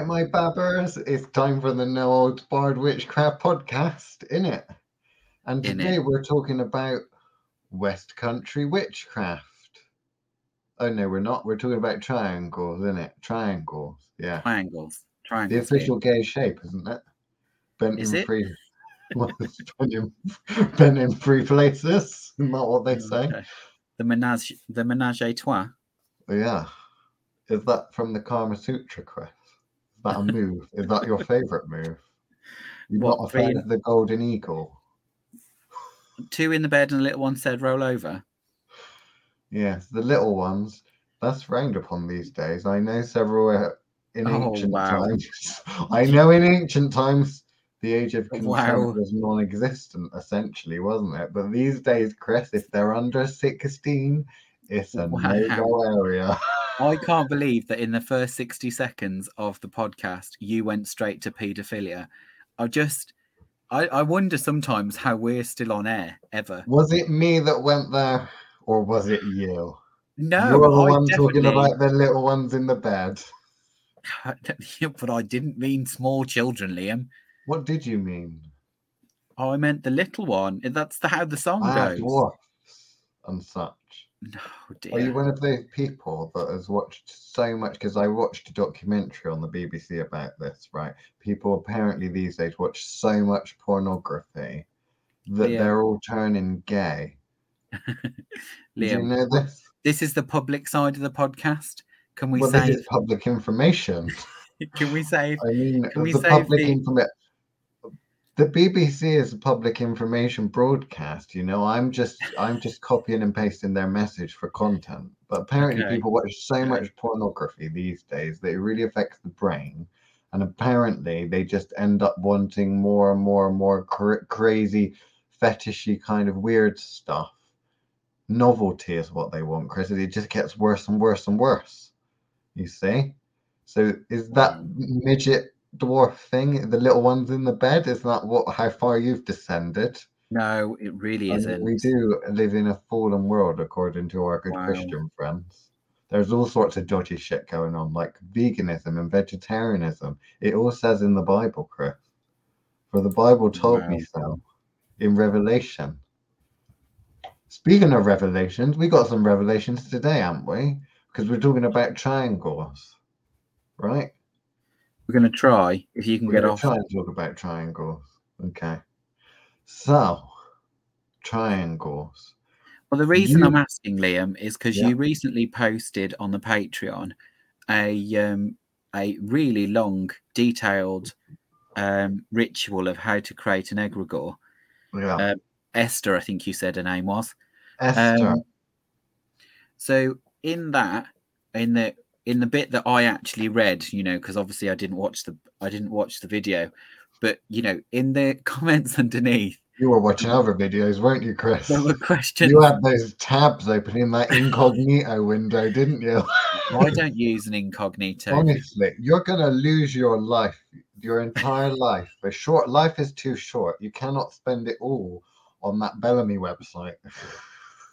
right, my babbers, it's time for the No Holds Barred Witchcraft podcast, in it. And today we're talking about West Country witchcraft. Oh no, we're not. We're talking about triangles, innit? Triangles, yeah. Triangles. triangles. The official gay shape, isn't it? Bent Is in it? is bent, in, bent in three places. Isn't what they say? Okay. The menage, the menage a trois. Yeah. Is that from the Kama Sutra, Chris? Is that a move? Is that your favorite move? You're What, not a fan of the Golden Eagle? Two in the bed and a little one said roll over. Yes, the little ones. That's frowned upon these days. I know several uh, in Oh, ancient wow. times. I know in ancient times the age of consent Wow. was non-existent, essentially, wasn't it? But these days, Chris, if they're under sixteen, it's a Wow. no-go area. I can't believe that in the first 60 seconds of the podcast, you went straight to paedophilia. I just, I, I wonder sometimes how we're still on air ever. Was it me that went there, or was it you? No, You're the I one talking about the little ones in the bed. but I didn't mean small children, Liam. What did you mean? Oh, I meant the little one. That's the how the song Ah, goes. dwarfs and such. Oh, no, Are you one of those people that has watched so much? Because I watched a documentary on the BBC about this, right? People apparently these days watch so much pornography that Yeah. they're all turning gay. Did you know this? this is the public side of the podcast. Can we well, is public information. Can we say? I mean, Can we the save public the- informa- The BBC is a public information broadcast. You know, I'm just I'm just copying and pasting their message for content. But apparently, Okay. people watch so much pornography these days that it really affects the brain. And apparently, they just end up wanting more and more and more cra- crazy, fetishy kind of weird stuff. Novelty is what they want, Chris. It just gets worse and worse and worse. You see? So is that midget dwarf thing, the little ones in the bed? Is that what how far you've descended? No, it really mean, isn't. we do live in a fallen world, according to our good Wow. Christian friends. There's all sorts of dodgy shit going on, like veganism and vegetarianism. It all says in the Bible, Chris. For the Bible told me so in Revelation. Speaking of revelations, we got some revelations today, haven't we? Because we're talking about triangles, right? We're going to try if you can We're get off. try and talk about triangles. Okay. So, triangles. Well, the reason You- I'm asking Liam is because Yeah. you recently posted on the Patreon a um, a really long, detailed um, ritual of how to create an egregore. Yeah. Uh, Esther, I think you said her name was. Esther. Um, so in that, in the in the bit that I actually read, you know, because obviously I didn't watch the I didn't watch the video, but you know, in the comments underneath, you were watching other videos, weren't you, Chris? there were questions. You had those tabs open in that incognito window, didn't you? I don't use an incognito. Honestly, you're gonna lose your life, your entire life. A short life is too short. You cannot spend it all on that Bellamy website.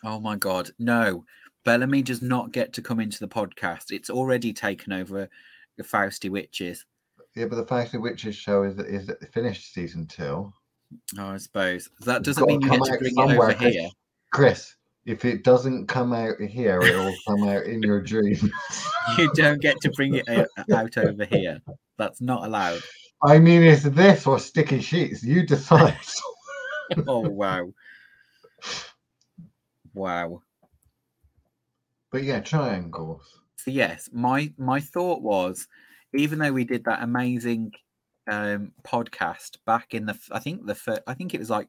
Oh my god, no. Bellamy does not get to come into the podcast. It's already taken over the Fausty Witches. Yeah, but the of Witches show is is finished season two. Oh, I suppose. That doesn't mean you get to bring it over Chris. here. Chris, if it doesn't come out here, it will come out in your dreams. You don't get to bring it out over here. That's not allowed. I mean, it's this or sticky sheets. You decide. Oh wow. Wow. But yeah, triangles. So yes, my my thought was, even though we did that amazing um, podcast back in the, I think the, first, I think it was like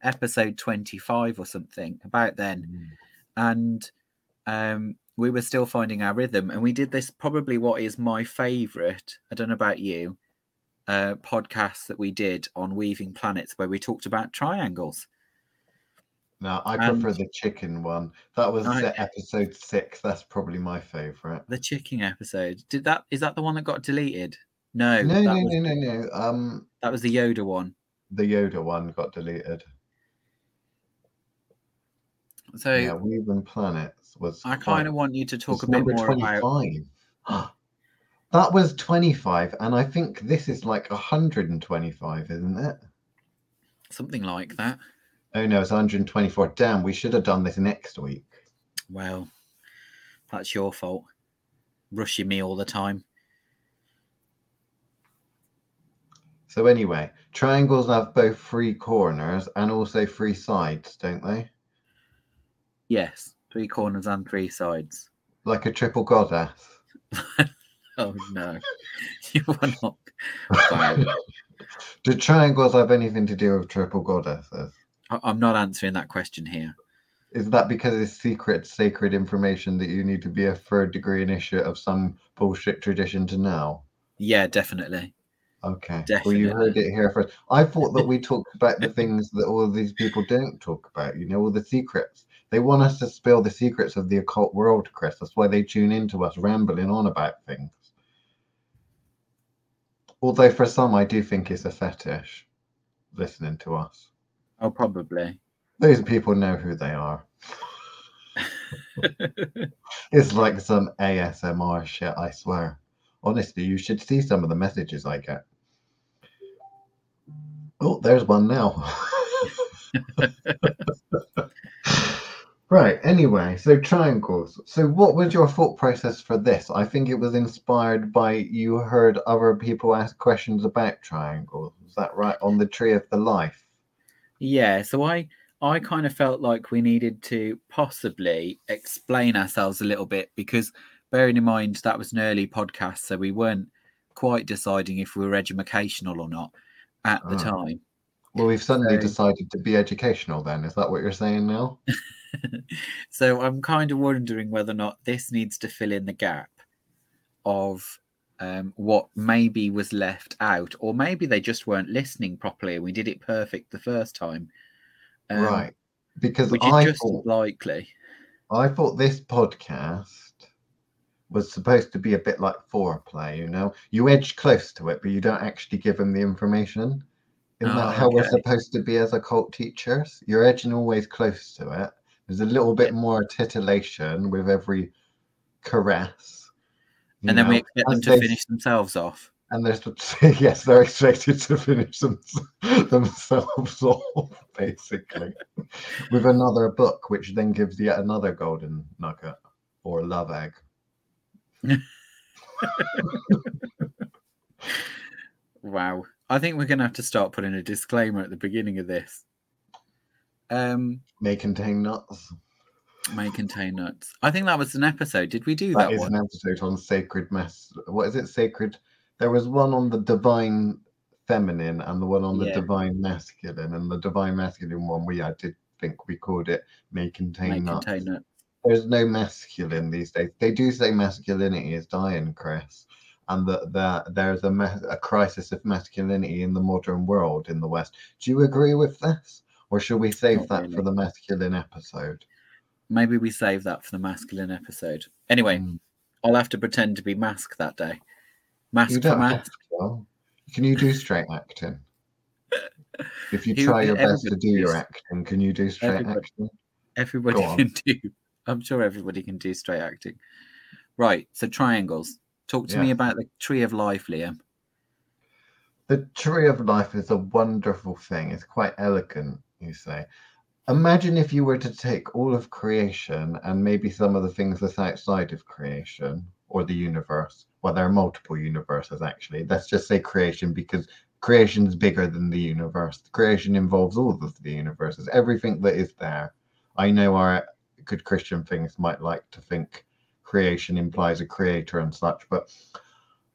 episode twenty five or something about then, and um, we were still finding our rhythm, and we did this probably what is my favorite. I don't know about you, uh, podcast that we did on weaving planets where we talked about triangles. No, I prefer the chicken one. That was uh, episode six. That's probably my favorite. The chicken episode. Did that? Is that the one that got deleted? No, No, no, was, no, no, no. Um, that was the Yoda one. the Yoda one got deleted. So yeah, Weaving Planets was. I kind of want you to talk a bit more about. 25. That was 25, and I think this is like 125, isn't it? Something like that. Oh no, it's 124. Damn, we should have done this next week. Well, that's your fault. Rushing me all the time. So anyway, triangles have both three corners and also three sides, don't they? Yes, three corners and three sides. Like a triple goddess. Oh no, you are not. Wow. Do triangles have anything to do with triple goddesses? I'm not answering that question here. Is that because it's secret, sacred information that you need to be a third degree initiate of some bullshit tradition to know? Yeah, definitely. Okay. Well, you heard it here first. I thought that we talked about the things that all of these people don't talk about, you know, all the secrets. They want us to spill the secrets of the occult world, Chris. That's why they tune into us rambling on about things. Although for some, I do think it's a fetish listening to us. Oh, probably. Those people know who they are. It's like some ASMR shit, I swear. Honestly, you should see some of the messages I get. Oh, there's one now. right, anyway, so triangles. So, what was your thought process for this? I think it was inspired by you heard other people ask questions about triangles. Is that right? On the tree of the life. Yeah, so I I kind of felt like we needed to possibly explain ourselves a little bit because bearing in mind that was an early podcast, so we weren't quite deciding if we were educational or not at the Ah. time. Well, we've suddenly So- decided to be educational then. Is that what you're saying now? so I'm kind of wondering whether or not this needs to fill in the gap of um, what maybe was left out, or maybe they just weren't listening properly and we did it perfect the first time. Um, right. Because Which I just thought, likely. I thought this podcast was supposed to be a bit like foreplay, you know? You edge close to it, but you don't actually give them the information. Isn't Oh, that how we're supposed to be as occult teachers? You're edging always close to it. There's a little bit more titillation with every caress. And then we know, expect them to they- finish themselves off. And there's yes, they're expected to finish them, themselves off, basically, with another book, which then gives yet another golden nugget or love egg. Wow. I think we're going to have to start putting a disclaimer at the beginning of this. Um, May contain nuts. May contain nuts. I think that was an episode. Did we do That that, is one? an episode on sacred mess. What is it? Sacred. There was one on the divine feminine and the one on the Yeah. divine masculine. And the divine masculine one, we I did think we called it may contain May nuts. contain nuts. there's no masculine these days. They do say masculinity is dying, Chris, and that that there's a ma- a crisis of masculinity in the modern world in the West. Do you agree with this, or should we save Not that really. for the masculine episode? Maybe we save that for the masculine episode. Anyway, Mm. I'll have to pretend to be mask that day. Mask You don't mask. Well, Can you do straight acting? If you try your best to do your acting, can you do straight everybody- acting? Everybody Go on. can do. I'm sure everybody can do straight acting. Right. So triangles. Talk to me about the tree of life, Liam. The tree of life is a wonderful thing. It's quite elegant, you say. Imagine if you were to take all of creation and maybe some of the things that's outside of creation or the universe. Well, there are multiple universes actually. Let's just say creation because creation is bigger than the universe. Creation involves all of the universes, everything that is there. I know our good Christian things might like to think creation implies a creator and such, but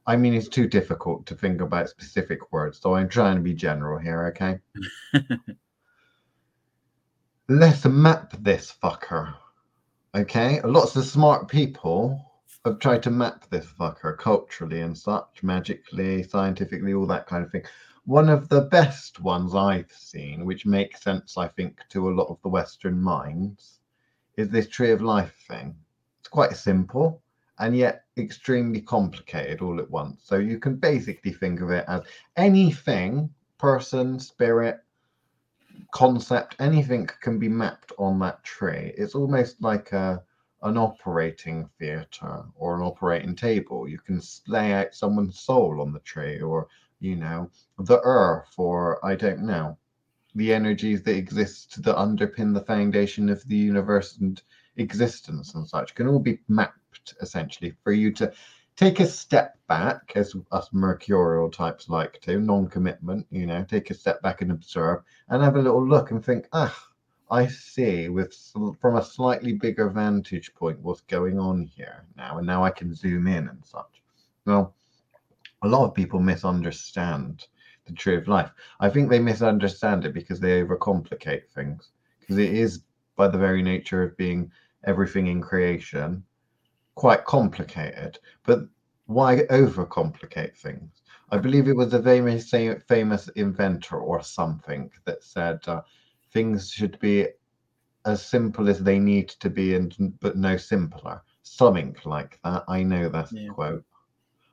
I mean, it's too difficult to think about specific words, so I'm trying to be general here, okay? Let's map this fucker, okay? Lots of smart people have tried to map this fucker culturally and such, magically, scientifically, all that kind of thing. One of the best ones I've seen, which makes sense, I think, to a lot of the Western minds, is this tree of life thing. It's quite simple and yet extremely complicated all at once. So you can basically think of it as anything, person, spirit, concept, anything can be mapped on that tree. It's almost like a, an operating theatre or an operating table. You can lay out someone's soul on the tree, or you know, the earth, or I don't know, the energies that exist that underpin the foundation of the universe and existence and such can all be mapped essentially for you to take a step back, as us mercurial types like to, non commitment, you know, take a step back and observe and have a little look and think, ah, I see with from a slightly bigger vantage point what's going on here now, and now I can zoom in and such. Well, a lot of people misunderstand the tree of life. I think they misunderstand it because they overcomplicate things. Because it is, by the very nature of being everything in creation, quite complicated. But why overcomplicate things? I believe it was a famous famous inventor or something that said uh, things should be as simple as they need to be, and but no simpler. Something like that. I know that yeah. quote.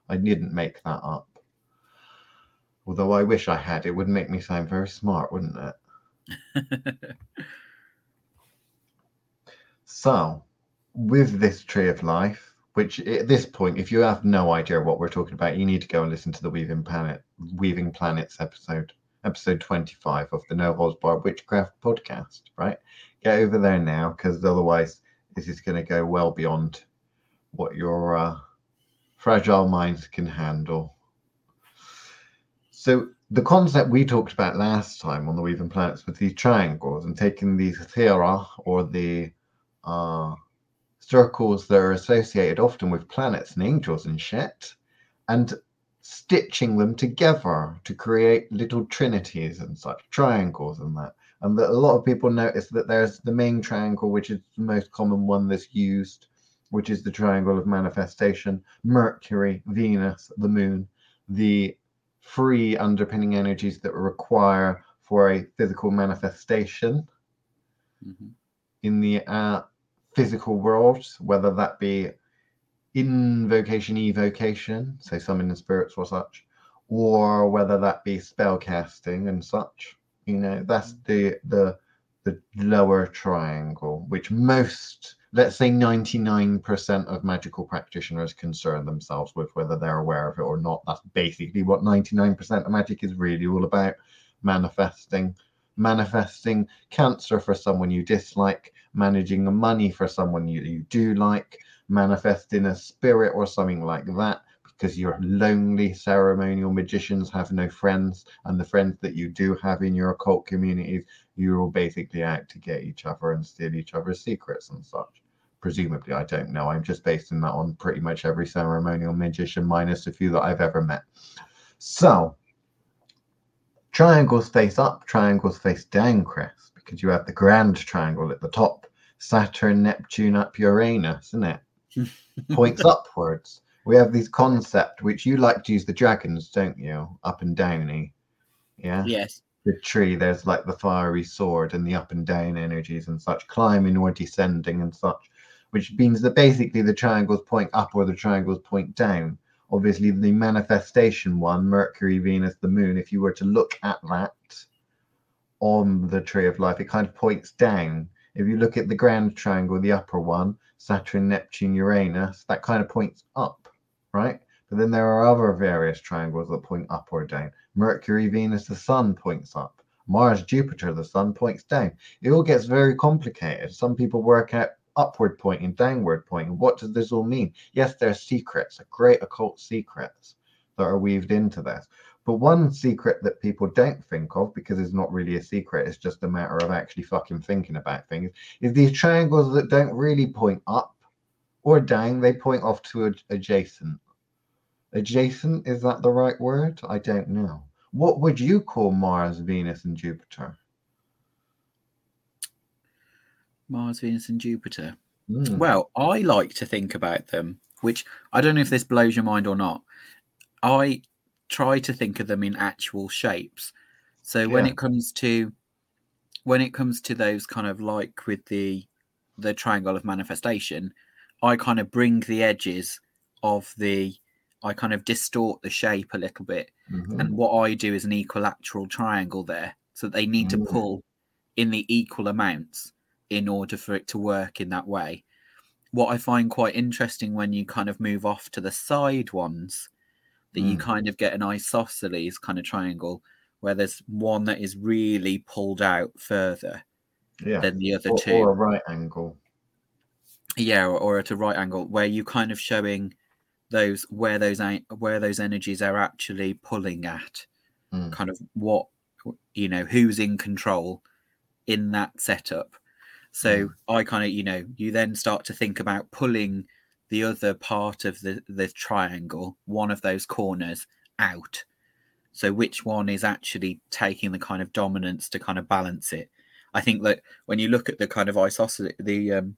I didn't make that up. Although I wish I had, it would make me sound very smart, wouldn't it? so, with this tree of life, which at this point, if you have no idea what we're talking about, you need to go and listen to the Weaving Planet, Weaving Planets episode, episode 25 of the No Holds Barred Witchcraft podcast, right? Get over there now, because otherwise, this is going to go well beyond what your uh, fragile minds can handle. So the concept we talked about last time on the Weaving Planets with these triangles and taking these sephira or the uh, circles that are associated often with planets and angels and shit, and stitching them together to create little trinities and such, triangles and that. And that a lot of people notice that there's the main triangle, which is the most common one that's used, which is the triangle of manifestation Mercury, Venus, the moon, the free underpinning energies that require for a physical manifestation mm-hmm. in the uh, physical world, whether that be invocation, evocation, say summoning spirits or such, or whether that be spell casting and such. You know, that's the the the lower triangle, which most let's say 99% of magical practitioners concern themselves with whether they're aware of it or not. That's basically what 99% of magic is really all about manifesting. Manifesting cancer for someone you dislike, managing the money for someone you, you do like, manifesting a spirit or something like that because you're lonely ceremonial magicians have no friends and the friends that you do have in your occult communities you're all basically out to get each other and steal each other's secrets and such. Presumably i don't know. I'm just basing that on pretty much every ceremonial magician minus a few that i've ever met. So triangles face up triangles face down chris because you have the grand triangle at the top. Saturn neptune up uranus isn't it? Points upwards. We have these concept which you like to use the dragons don't you? Up and downy. Yeah? Yes. The tree there's like the fiery sword and the up and down energies and such climbing or descending and such which means that basically the triangles point up or the triangles point down. Obviously, the manifestation one, Mercury, Venus, the moon, if you were to look at that on the tree of life, it kind of points down. If you look at the grand triangle, the upper one, Saturn, Neptune, Uranus, that kind of points up, right? But then there are other various triangles that point up or down. Mercury, Venus, the sun points up. Mars, Jupiter, the sun points down. It all gets very complicated. Some people work out upward pointing, downward pointing. What does this all mean? Yes, there are secrets, great occult secrets that are weaved into this. But one secret that people don't think of, because it's not really a secret, it's just a matter of actually fucking thinking about things, is these triangles that don't really point up or down, they point off to adjacent. Adjacent, is that the right word? I don't know. What would you call Mars, Venus, and Jupiter? Mars, Venus, and Jupiter. Mm. Well, I like to think about them, which I don't know if this blows your mind or not. I try to think of them in actual shapes. So yeah. when it comes to when it comes to those kind of like with the the triangle of manifestation, I kind of bring the edges of the I kind of distort the shape a little bit. Mm-hmm. And what I do is an equilateral triangle there. So they need mm-hmm. to mm. pull in the equal amounts in order for it to work in that way. what I find quite interesting when you kind of move off to the side ones, that you Mm. kind of get an isosceles kind of triangle where there's one that is really pulled out further Yeah. than the other Or, two. or a right angle. yeah or, or at a right angle where you kind of showing those where those where those energies are actually pulling at Mm. kind of what you know who's in control in that setup so i kind of you know you then start to think about pulling the other part of the the triangle one of those corners out so which one is actually taking the kind of dominance to kind of balance it i think that when you look at the kind of isosceles the um,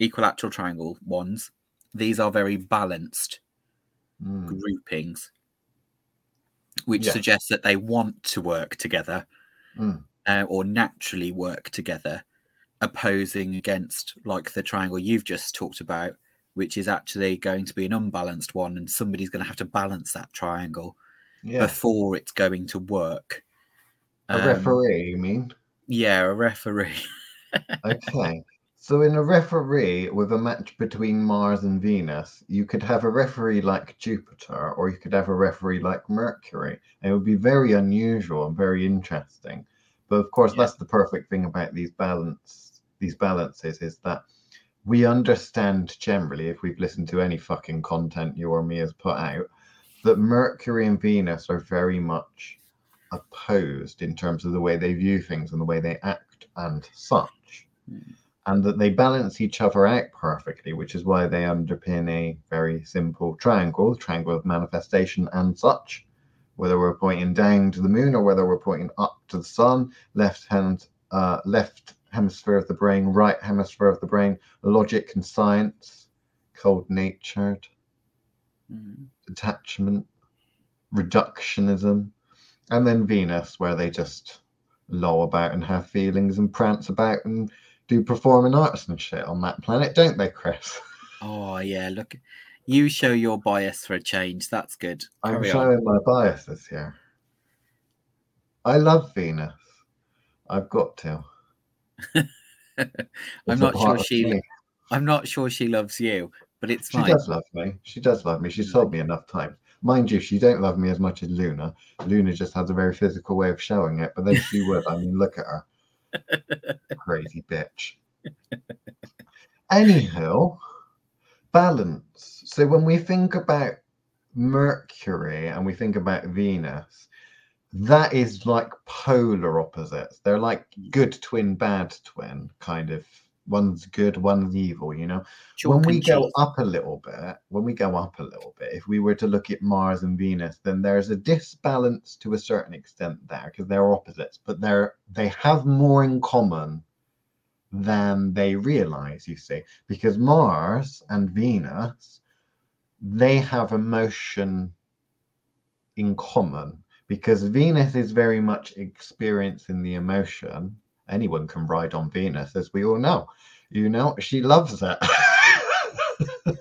equilateral triangle ones these are very balanced Mm. groupings which Yeah. suggests that they want to work together Mm. uh, or naturally work together opposing against like the triangle you've just talked about which is actually going to be an unbalanced one and somebody's going to have to balance that triangle Yeah. before it's going to work A Um, referee, you mean? yeah a referee Okay. So in a referee with a match between Mars and Venus, you could have a referee like Jupiter, or you could have a referee like Mercury. It would be very unusual and very interesting. But of course, Yeah. that's the perfect thing about these balance these balances is that we understand generally, if we've listened to any fucking content you or me has put out, that Mercury and Venus are very much opposed in terms of the way they view things and the way they act and such. Mm. And that they balance each other out perfectly, which is why they underpin a very simple triangle, triangle of manifestation and such. Whether we're pointing down to the moon or whether we're pointing up to the sun, left hand, uh, left hemisphere of the brain, right hemisphere of the brain, logic and science, cold natured, Mm. detachment, reductionism, and then Venus, where they just loll about and have feelings and prance about and do performing arts and shit on that planet, don't they, Chris? oh yeah look you show your bias for a change that's good I'm Carry on. showing my biases here. I love Venus. I've got to. i'm not sure she me. i'm not sure she loves you but it's She does love me. She does love me. She's told me enough times. Mind you, she don't love me as much as Luna. Luna just has a very physical way of showing it, but then she would. I mean, look at her. Crazy bitch. Anyhow, balance. So when we think about Mercury and we think about Venus, that is like polar opposites. They're like good twin, bad twin, kind of. One's good, one's evil, you know? Chalk when we go cheese. up a little bit, when we go up a little bit, if we were to look at Mars and Venus, then there's a disbalance to a certain extent there because they're opposites, but they're they have more in common than they realize, you see, because Mars and Venus, they have emotion in common because Venus is very much experiencing the emotion. Anyone can ride on Venus, as we all know. You know, she loves it.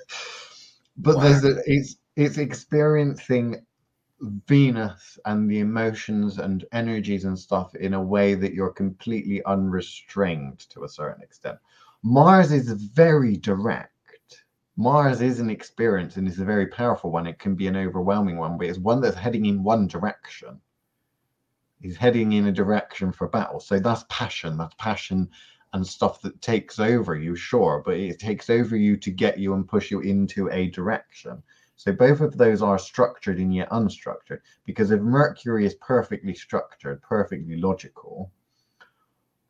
but there's a, it's it's experiencing Venus and the emotions and energies and stuff in a way that you're completely unrestrained to a certain extent. Mars is very direct. Mars is an experience and is a very powerful one. It can be an overwhelming one, but it's one that's heading in one direction. He's heading in a direction for battle. So that's passion. That's passion and stuff that takes over you, sure, but it takes over you to get you and push you into a direction. So both of those are structured and yet unstructured. Because if Mercury is perfectly structured, perfectly logical,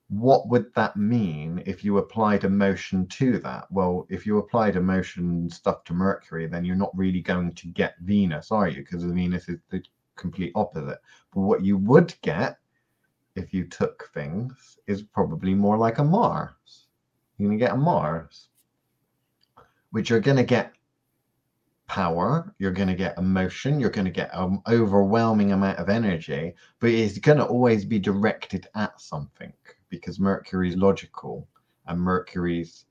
what would that mean if you applied emotion to that? Well, if you applied a emotion stuff to Mercury, then you're not really going to get Venus, are you? Because Venus is the complete opposite. But what you would get if you took things is probably more like a Mars. You're going to get a Mars, which you're going to get power, you're going to get emotion, you're going to get an overwhelming amount of energy, but it's going to always be directed at something because Mercury's logical and Mercury's,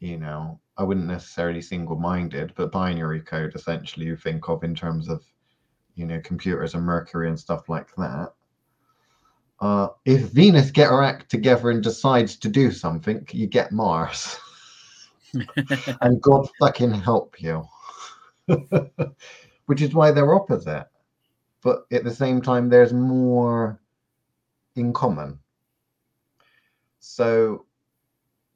you know, I wouldn't necessarily single minded, but binary code essentially you think of in terms of, you know, computers and Mercury and stuff like that. Uh, if Venus get her act together and decides to do something, you get Mars. and God fucking help you. Which is why they're opposite. But at the same time, there's more in common. So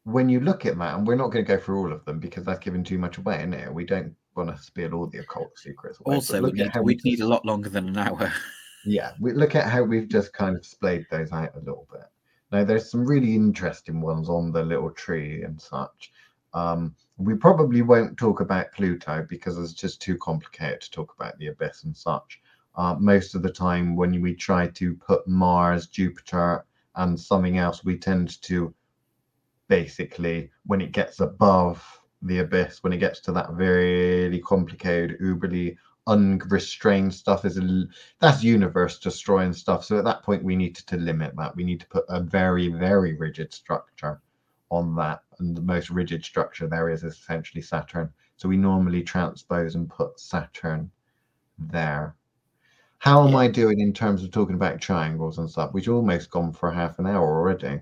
when you look at that, and we're not going to go through all of them because that's giving too much away, in it? We don't want to spill all the occult secrets. Away, also, we need, we need a lot longer than an hour. yeah, we look at how we've just kind of splayed those out a little bit. Now, there's some really interesting ones on the little tree and such. Um, we probably won't talk about Pluto because it's just too complicated to talk about the abyss and such. Uh, most of the time, when we try to put Mars, Jupiter, and something else, we tend to basically, when it gets above the abyss, when it gets to that really complicated, uberly unrestrained stuff is that's universe destroying stuff. So at that point we need to, to limit that. We need to put a very very rigid structure on that. And the most rigid structure there is is essentially saturn. So we normally transpose and put saturn there how am yeah. i doing in terms of talking about triangles and stuff we've almost gone for half an hour already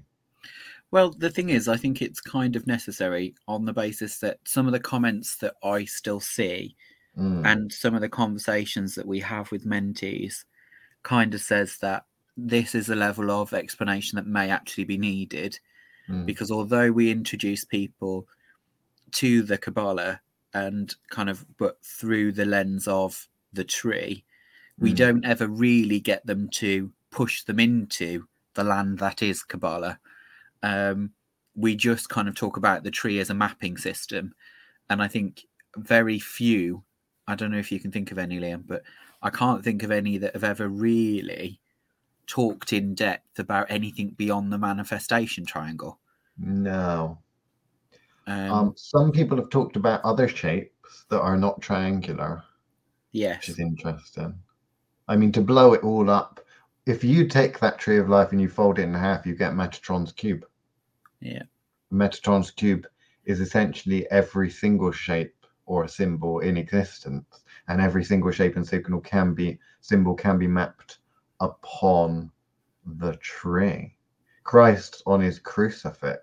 well, the thing is, I think it's kind of necessary on the basis that some of the comments that I still see mm. and some of the conversations that we have with mentees kind of says that this is a level of explanation that may actually be needed mm. because although we introduce people to the Kabbalah and kind of but through the lens of the tree, we mm. don't ever really get them to push them into the land that is Kabbalah. Um, we just kind of talk about the tree as a mapping system. And I think very few I don't know if you can think of any, Liam, but I can't think of any that have ever really talked in depth about anything beyond the manifestation triangle. No. Um, um, some people have talked about other shapes that are not triangular. Yes. Which is interesting. I mean, to blow it all up, if you take that tree of life and you fold it in half, you get Metatron's cube. Yeah. Metatron's cube is essentially every single shape or a symbol in existence, and every single shape and signal can be symbol can be mapped upon the tree. Christ on his crucifix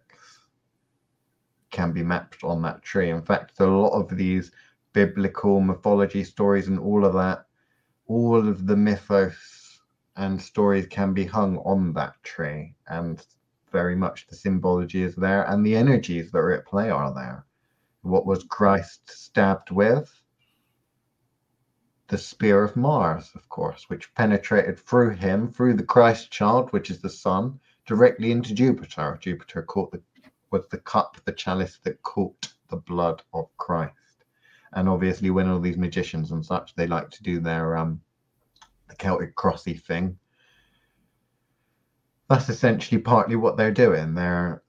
can be mapped on that tree. In fact, a lot of these biblical mythology stories and all of that, all of the mythos and stories can be hung on that tree. And very much the symbology is there and the energies that are at play are there. What was Christ stabbed with? The spear of Mars, of course, which penetrated through him, through the Christ child, which is the sun, directly into Jupiter. Jupiter caught the was the cup, the chalice that caught the blood of Christ. And obviously, when all these magicians and such, they like to do their um the Celtic crossy thing. That's essentially partly what they're doing. They're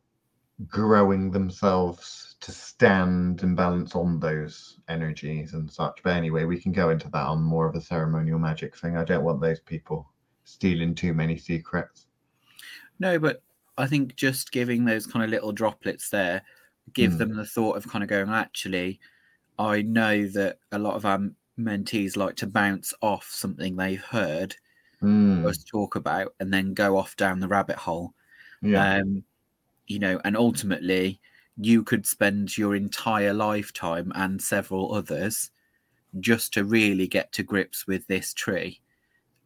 growing themselves to stand and balance on those energies and such. But anyway, we can go into that on more of a ceremonial magic thing. I don't want those people stealing too many secrets. No, but I think just giving those kind of little droplets there give mm. them the thought of kind of going, actually, I know that a lot of our mentees like to bounce off something they've heard mm. us talk about and then go off down the rabbit hole. Yeah. Um, you know, and ultimately, you could spend your entire lifetime and several others just to really get to grips with this tree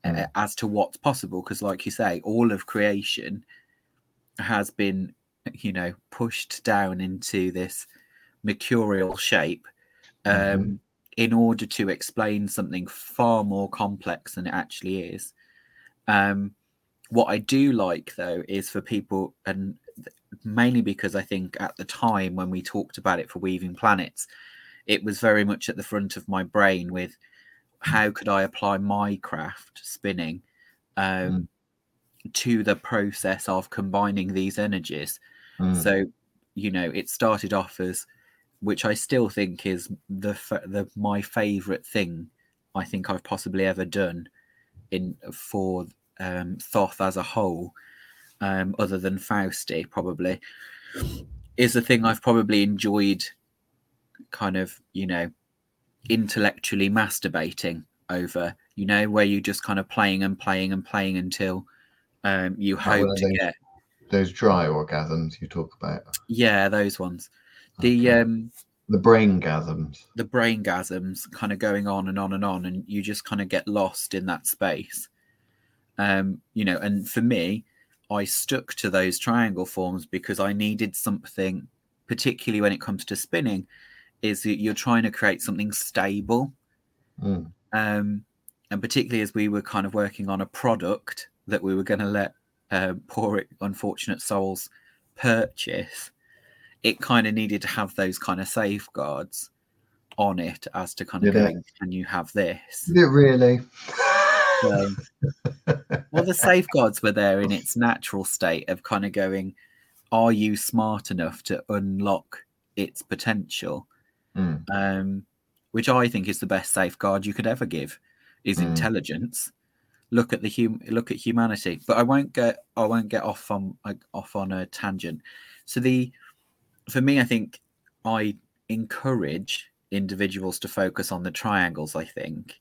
mm. uh, as to what's possible because like you say all of creation has been you know pushed down into this mercurial shape um, in order to explain something far more complex than it actually is um, what i do like though is for people and mainly because I think at the time when we talked about it for Weaving Planets, it was very much at the front of my brain with how could I apply my craft spinning um, mm. to the process of combining these energies. Mm. So, you know, it started off as, which I still think is the the my favorite thing I think I've possibly ever done in for um, Thoth as a whole um, other than Fausti, probably, is the thing I've probably enjoyed kind of, you know, intellectually masturbating over, you know, where you're just kind of playing and playing and playing until um, you hope to those, get those dry orgasms you talk about. Yeah, those ones. The um the brain gasms. the brain gasms kind of going on and on and on and you just kind of get lost in that space um you know and for me i stuck to those triangle forms because i needed something particularly when it comes to spinning is that you're trying to create something stable Mm. um and particularly as we were kind of working on a product that we were going to let uh, poor unfortunate souls purchase it kind of needed to have those kind of safeguards on it as to kind of it? going, can you have this? Did it really? So, well, the safeguards were there in its natural state of kind of going, are you smart enough to unlock its potential? Mm. Um, which I think is the best safeguard you could ever give is Mm. intelligence. Look at the hum- look at humanity, but I won't get I won't get off on like, off on a tangent. So the for me, I think I encourage individuals to focus on the triangles. I think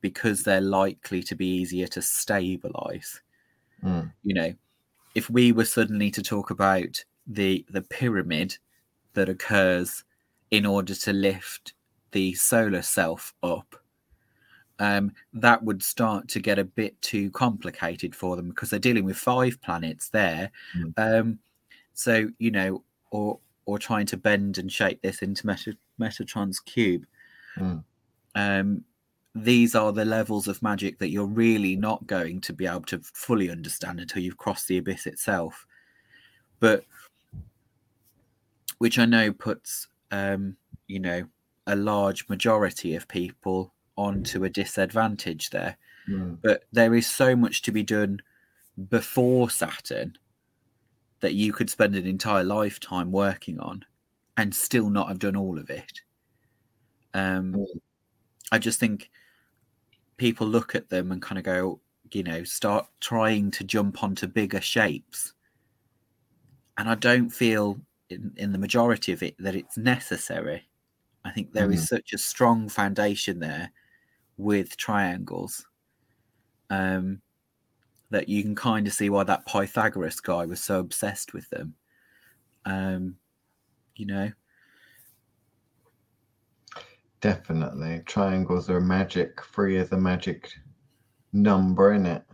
because they're likely to be easier to stabilize. Mm. You know, if we were suddenly to talk about the the pyramid that occurs in order to lift the solar self up, um, that would start to get a bit too complicated for them because they're dealing with five planets there. Mm. Um, so you know, or or trying to bend and shape this into Meta, Metatron's cube. Mm. Um, these are the levels of magic that you're really not going to be able to fully understand until you've crossed the abyss itself. But which I know puts, um, you know, a large majority of people onto a disadvantage there. Mm. But there is so much to be done before Saturn that you could spend an entire lifetime working on and still not have done all of it. Um, Mm. I just think people look at them and kind of go, you know, start trying to jump onto bigger shapes. And I don't feel in, in the majority of it that it's necessary. I think there is such a strong foundation there with triangles um, that you can kind of see why that Pythagoras guy was so obsessed with them. Um, you know, Definitely. Triangles are magic. Three is a magic number, in it?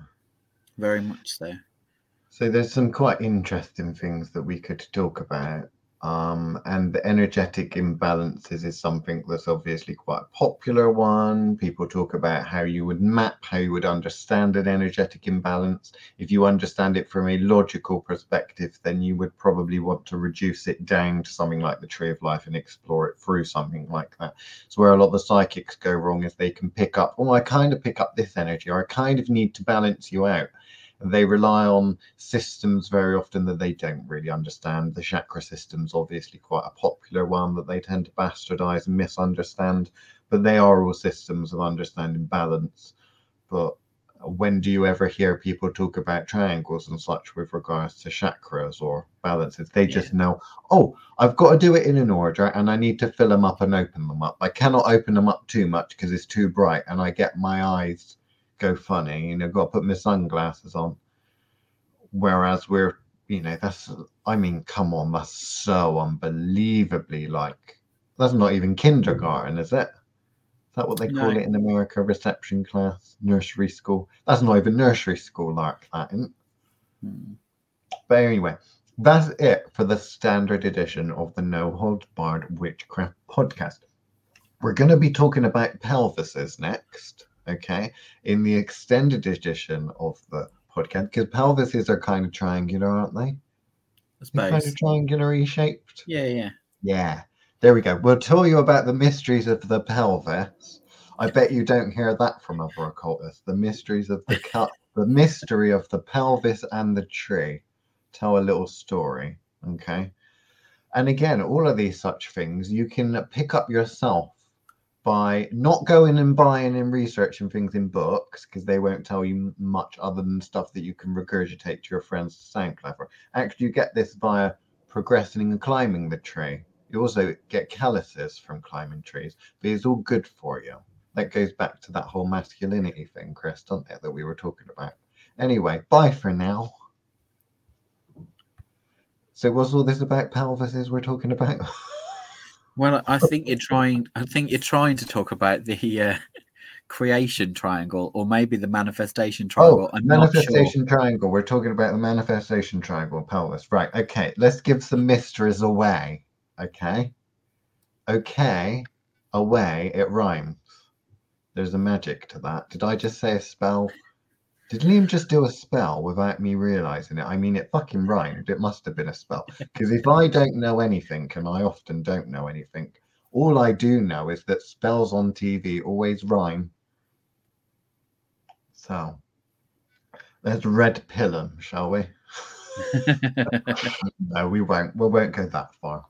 very much so. So there's some quite interesting things that we could talk about. Um, and the energetic imbalances is something that's obviously quite a popular one. People talk about how you would map, how you would understand an energetic imbalance. If you understand it from a logical perspective, then you would probably want to reduce it down to something like the tree of life and explore it through something like that. So where a lot of the psychics go wrong is they can pick up, oh, I kind of pick up this energy, or I kind of need to balance you out they rely on systems very often that they don't really understand. The chakra system's obviously quite a popular one that they tend to bastardize and misunderstand, but they are all systems of understanding balance. But when do you ever hear people talk about triangles and such with regards to chakras or balances? They just know, oh, I've got to do it in an order and I need to fill them up and open them up. I cannot open them up too much because it's too bright and I get my eyes go funny. You know, got to put my sunglasses on. Whereas we're, you know, that's, I mean, come on, that's so unbelievably like, that's not even kindergarten, is it? Is that what they call No. it in America? Reception class, nursery school. That's not even nursery school like that. Isn't? Hmm. But anyway, that's it for the standard edition of the No Holds Barred Witchcraft podcast. We're going to be talking about pelvises next, okay, in the extended edition of the podcast, because pelvises are kind of triangular, aren't they? They're kind of triangular shaped. Yeah, yeah. Yeah, there we go. We'll tell you about the mysteries of the pelvis. I bet you don't hear that from other occultists. The mysteries of the cut, the mystery of the pelvis and the tree. Tell a little story, okay? And again, all of these such things you can pick up yourself by not going and buying and researching things in books because they won't tell you much other than stuff that you can regurgitate to your friends to sound clever. Actually, you get this via progressing and climbing the tree. You also get calluses from climbing trees, but it's all good for you. That goes back to that whole masculinity thing, Chris, doesn't it, that we were talking about? Anyway, bye for now. So, what's all this about pelvises we're talking about? Well, I think you're trying. I think you're trying to talk about the uh, creation triangle, or maybe the manifestation triangle. Oh, I'm manifestation sure. triangle. We're talking about the manifestation triangle, pelvis. Right. Okay. Let's give some mysteries away. Okay. Okay. Away. It rhymes. There's a magic to that. Did I just say a spell? Did Liam just do a spell without me realizing it? I mean, it fucking rhymed. It must have been a spell. Because if I don't know anything, and I often don't know anything, all I do know is that spells on TV always rhyme. So let's red pill them, shall we? no, we won't. We won't go that far.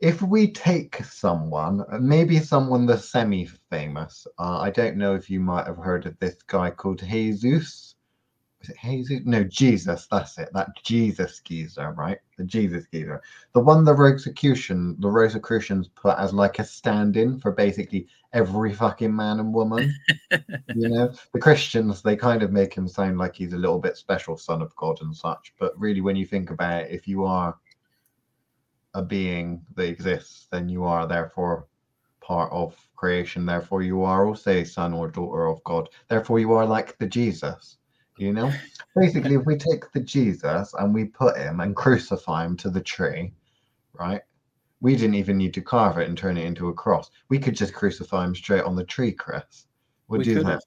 If we take someone, maybe someone that's semi-famous, uh, I don't know if you might have heard of this guy called Jesus is it Jesus? No, Jesus. That's it. That Jesus geezer, right? The Jesus geezer. The one the Rosicrucian, the Rosicrucians put as like a stand-in for basically every fucking man and woman. you know, the Christians they kind of make him sound like he's a little bit special son of God and such. But really, when you think about it, if you are a being that exists, then you are therefore part of creation. Therefore, you are also a son or daughter of God. Therefore, you are like the Jesus you know, basically, if we take the Jesus and we put him and crucify him to the tree, right? We didn't even need to carve it and turn it into a cross. We could just crucify him straight on the tree, Chris. We'll we do that.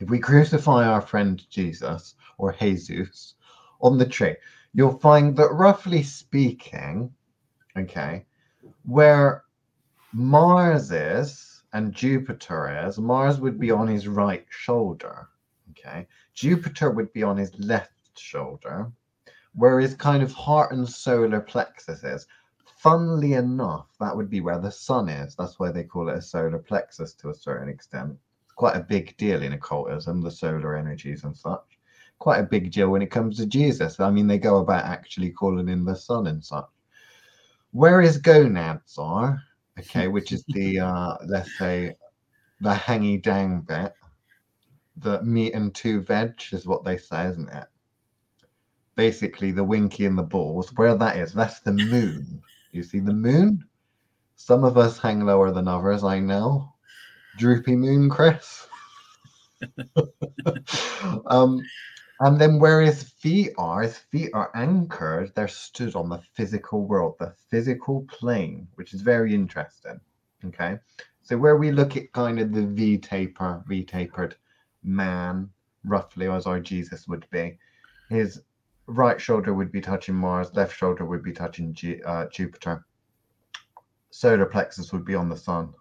If we crucify our friend Jesus or Jesus on the tree, you'll find that roughly speaking, okay, where Mars is and Jupiter is, Mars would be on his right shoulder. Okay. Jupiter would be on his left shoulder, where his kind of heart and solar plexus is. Funnily enough, that would be where the sun is. That's why they call it a solar plexus to a certain extent. It's quite a big deal in occultism, the solar energies and such. Quite a big deal when it comes to Jesus. I mean, they go about actually calling in the sun and such. Where his gonads are, okay, which is the, uh, let's say, the hangy down bit, the meat and two veg is what they say, isn't it? Basically, the winky and the balls. Where that is, that's the moon. You see the moon? Some of us hang lower than others, I know. Droopy moon, Chris. um, and then where his feet are, his feet are anchored, they're stood on the physical world, the physical plane, which is very interesting. Okay. So where we look at kind of the V taper, V tapered man, roughly, as our Jesus would be. His right shoulder would be touching Mars, left shoulder would be touching G, uh, Jupiter. Solar plexus would be on the sun.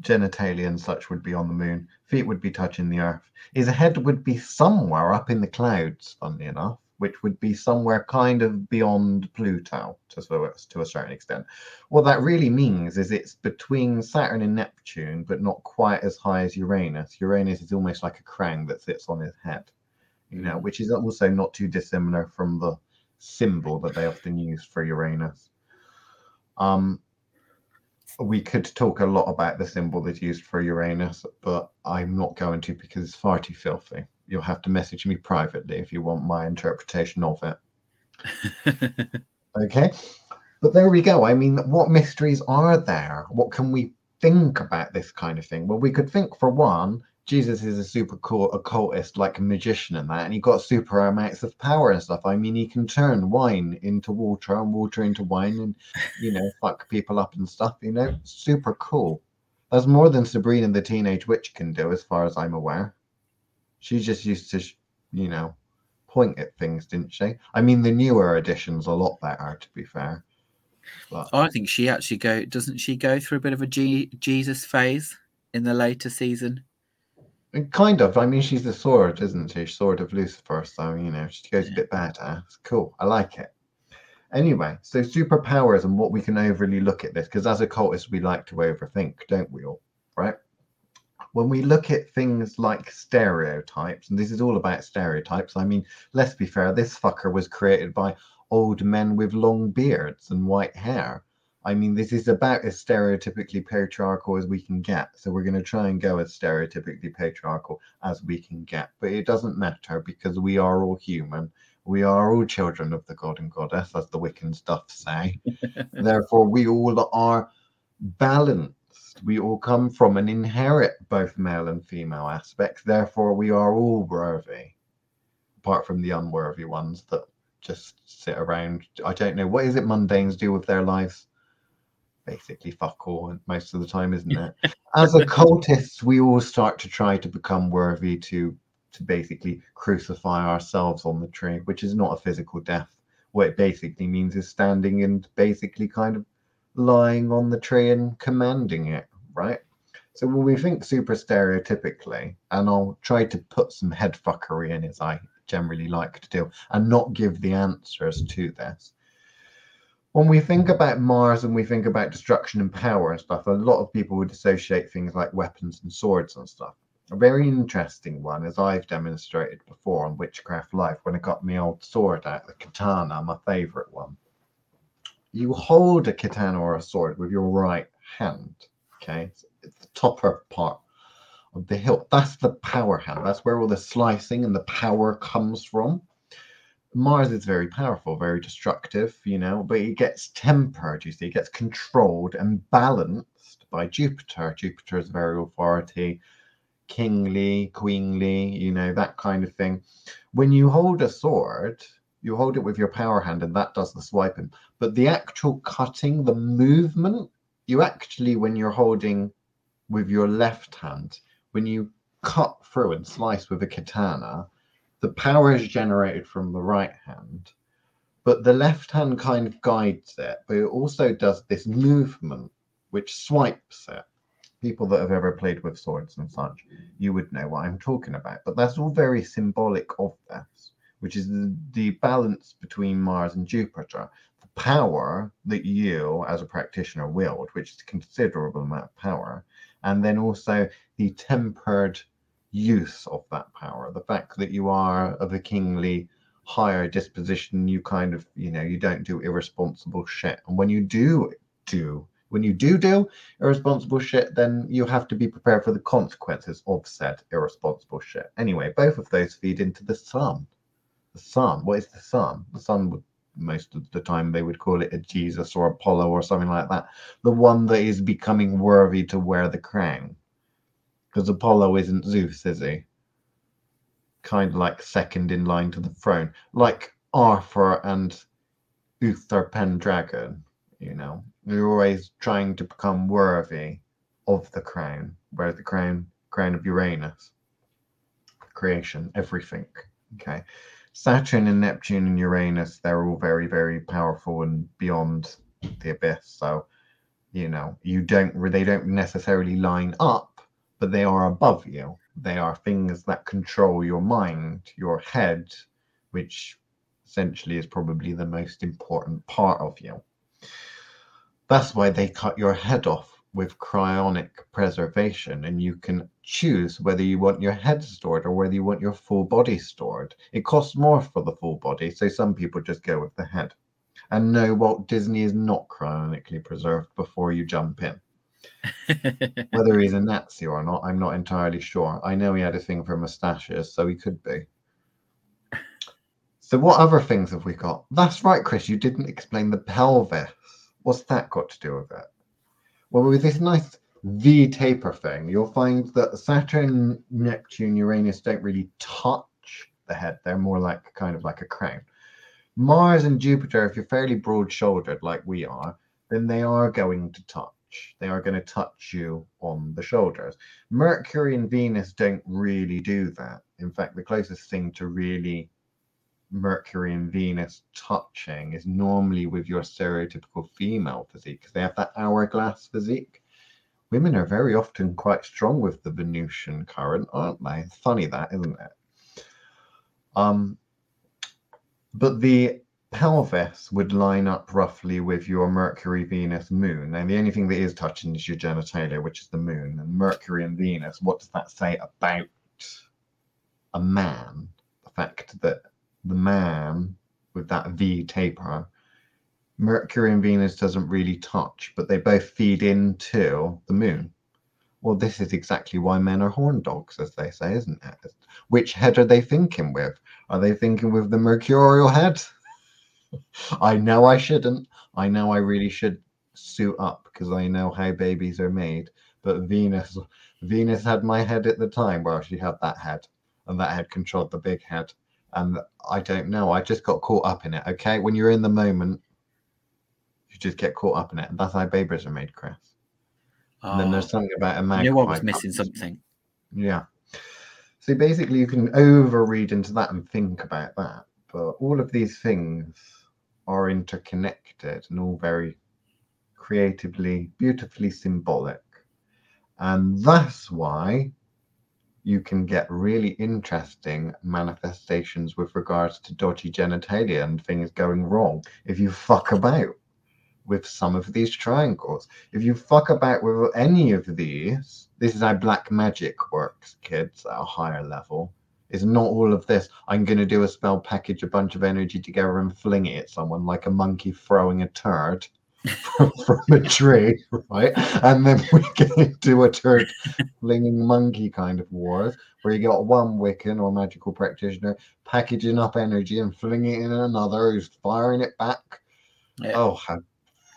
Genitalia and such would be on the moon. Feet would be touching the earth. His head would be somewhere up in the clouds, funnily enough which would be somewhere kind of beyond Pluto to, to a certain extent. What that really means is it's between Saturn and Neptune, but not quite as high as Uranus. Uranus is almost like a crown that sits on his head, you know, mm. which is also not too dissimilar from the symbol that they often use for Uranus. Um, we could talk a lot about the symbol that's used for Uranus, but I'm not going to because it's far too filthy you'll have to message me privately if you want my interpretation of it. okay. But there we go. I mean, what mysteries are there? What can we think about this kind of thing? Well, we could think for one, Jesus is a super cool occultist, like a magician and that, and he got super amounts of power and stuff. I mean, he can turn wine into water and water into wine and, you know, fuck people up and stuff, you know, super cool. That's more than Sabrina the Teenage Witch can do, as far as I'm aware. She just used to, you know, point at things, didn't she? I mean, the newer edition's a lot better, to be fair. But... I think she actually go. Doesn't she go through a bit of a G- Jesus phase in the later season? Kind of. I mean, she's the sword, isn't she? Sword of Lucifer. So you know, she goes a bit. It's cool. I like it. Anyway, so superpowers and what we can overly look at this because as occultists we like to overthink, don't we all? Right? when we look at things like stereotypes, and this is all about stereotypes, I mean, let's be fair, this fucker was created by old men with long beards and white hair. I mean, this is about as stereotypically patriarchal as we can get. So we're going to try and go as stereotypically patriarchal as we can get. But it doesn't matter because we are all human. We are all children of the god and goddess, as the Wiccan stuff say. Therefore, we all are balanced. We all come from and inherit both male and female aspects. Therefore, we are all worthy, apart from the unworthy ones that just sit around. I don't know. What is it mundanes do with their lives? Basically, fuck all most of the time, isn't it? As occultists, we all start to try to become worthy to to basically crucify ourselves on the tree, which is not a physical death. What it basically means is standing and basically kind of lying on the tree and commanding it, right? So when we think super stereotypically, and I'll try to put some head fuckery in as I generally like to do and not give the answers to this. When we think about Mars and we think about destruction and power and stuff, a lot of people would associate things like weapons and swords and stuff. A very interesting one, as I've demonstrated before on Witchcraft Live, when I got my old sword out, the katana, my favorite one. You hold a katana or a sword with your right hand, okay? It's the topper part of the hilt. That's the power hand. That's where all the slicing and the power comes from. Mars is very powerful, very destructive, you know, but it gets tempered, you see, it gets controlled and balanced by Jupiter. Jupiter is very authority, kingly, queenly, you know, that kind of thing. When you hold a sword, you hold it with your power hand and that does the swiping. But the actual cutting, the movement, you actually, when you're holding with your left hand, when you cut through and slice with a katana, the power is generated from the right hand, but the left hand kind of guides it, but it also does this movement which swipes it. People that have ever played with swords and such, you would know what I'm talking about. But that's all very symbolic of this, which is the, balance between Mars and Jupiter. The power that you, as a practitioner, wield, which is a considerable amount of power, and then also the tempered use of that power. The fact that you are of a kingly higher disposition you kind of you know you don't do irresponsible shit. And when you do do when you do do irresponsible shit then you have to be prepared for the consequences of said irresponsible shit. Anyway both of those feed into the sun. The sun. What is the sun? The sun would most of the time they would call it a Jesus or Apollo or something like that. The one that is becoming worthy to wear the crown. Because Apollo isn't Zeus, is he? Kind of like second in line to the throne. Like Arthur and Uther Pendragon, you know. you're always trying to become worthy of the crown. Wear the crown crown of Uranus. Creation, everything. Okay. Saturn and Neptune and Uranus, they're all very, very powerful and beyond the abyss. So, you know, you don't they don't necessarily line up, but they are above you. They are things that control your mind, your head, which essentially is probably the most important part of you. That's why they cut your head off with cryonic preservation and you can choose whether you want your head stored or whether you want your full body stored. It costs more for the full body, so some people just go with the head. And no, Walt Disney is not cryonically preserved before you jump in. whether he's a Nazi or not, I'm not entirely sure. I know he had a thing for mustaches, so he could be. So, what other things have we got? That's right, Chris. You didn't explain the pelvis. What's that got to do with it? Well, with this nice V taper thing, you'll find that Saturn, Neptune, Uranus don't really touch the head. They're more like kind of like a crown. Mars and Jupiter, if you're fairly broad shouldered like we are, then they are going to touch. They are going to touch you on the shoulders. Mercury and Venus don't really do that. In fact, the closest thing to really Mercury and Venus touching is normally with your stereotypical female physique because they have that hourglass physique. Women are very often quite strong with the Venusian current, aren't they? Funny that, isn't it? Um, but the pelvis would line up roughly with your Mercury, Venus, Moon. And the only thing that is touching is your genitalia, which is the Moon. And Mercury and Venus, what does that say about a man? The fact that the man with that V taper, Mercury and Venus doesn't really touch, but they both feed into the moon. Well, this is exactly why men are horn dogs, as they say, isn't it? Which head are they thinking with? Are they thinking with the mercurial head? I know I shouldn't. I know I really should suit up because I know how babies are made. But Venus, Venus had my head at the time. Well, she had that head, and that head controlled the big head. And I don't know. I just got caught up in it. Okay, when you're in the moment, you just get caught up in it, and that's how babies are made, Chris. And then there's Oh, something about a I magpie. knew I was missing something. Yeah. So basically, you can overread into that and think about that. But all of these things are interconnected and all very creatively, beautifully symbolic. And that's why you can get really interesting manifestations with regards to dodgy genitalia and things going wrong if you fuck about with some of these triangles. If you fuck about with any of these, this is how black magic works, kids, at a higher level. It's not all of this. I'm going to do a spell, package a bunch of energy together, and fling it at someone like a monkey throwing a turd from, a tree, right? And then we get into a turd flinging monkey kind of wars where you got one Wiccan or magical practitioner packaging up energy and flinging it in another who's firing it back. Yeah. Oh, how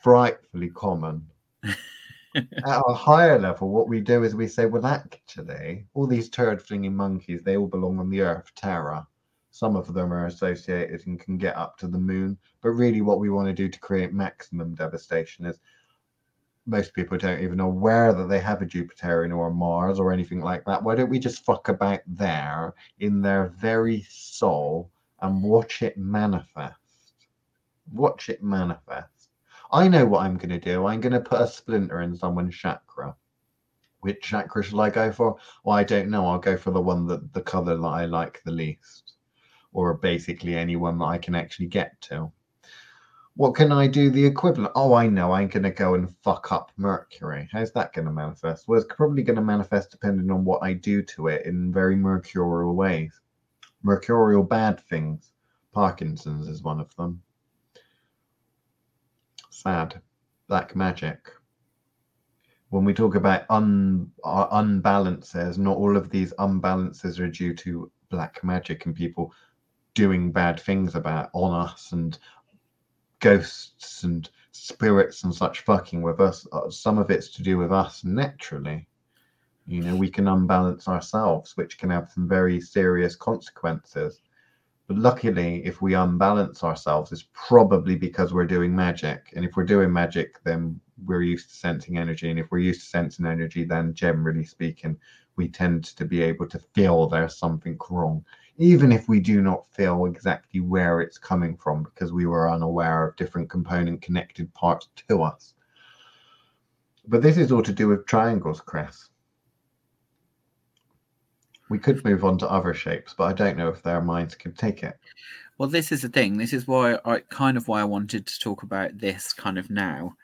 frightfully common. At a higher level, what we do is we say, well, actually, all these turd flinging monkeys, they all belong on the Earth, Terra. Some of them are associated and can get up to the moon. But really, what we want to do to create maximum devastation is most people don't even know where that they have a Jupiterian or a Mars or anything like that. Why don't we just fuck about there in their very soul and watch it manifest? Watch it manifest. I know what I'm going to do. I'm going to put a splinter in someone's chakra. Which chakra shall I go for? Well, I don't know. I'll go for the one that the color that I like the least, or basically any one that I can actually get to. What can I do the equivalent? Oh, I know. I'm going to go and fuck up Mercury. How's that going to manifest? Well, it's probably going to manifest depending on what I do to it in very mercurial ways. Mercurial bad things. Parkinson's is one of them. Sad. Black magic. When we talk about un, uh, unbalances, not all of these unbalances are due to black magic and people doing bad things about on us and ghosts and spirits and such fucking with us. Uh, Some of it's to do with us naturally. You know, we can unbalance ourselves, which can have some very serious consequences. But luckily, if we unbalance ourselves, it's probably because we're doing magic. And if we're doing magic, then we're used to sensing energy. And if we're used to sensing energy, then generally speaking, we tend to be able to feel there's something wrong, even if we do not feel exactly where it's coming from because we were unaware of different component connected parts to us. But this is all to do with triangles, Chris. We could move on to other shapes, but I don't know if their minds could take it. Well, this is the thing. This is why I kind of why I wanted to talk about this kind of now,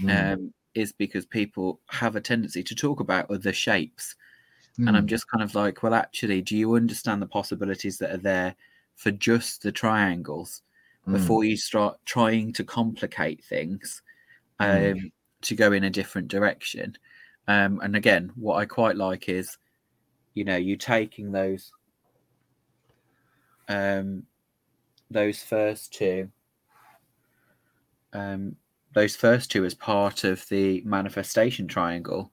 Mm, um, is because people have a tendency to talk about other shapes, and I'm mm, just kind of like, well, actually, do you understand the possibilities that are there for just the triangles mm, before you start trying to complicate things um, Mm. to go in a different direction? Um, and again, what I quite like is, you know, you taking those um, those first two, um, those first two as part of the manifestation triangle,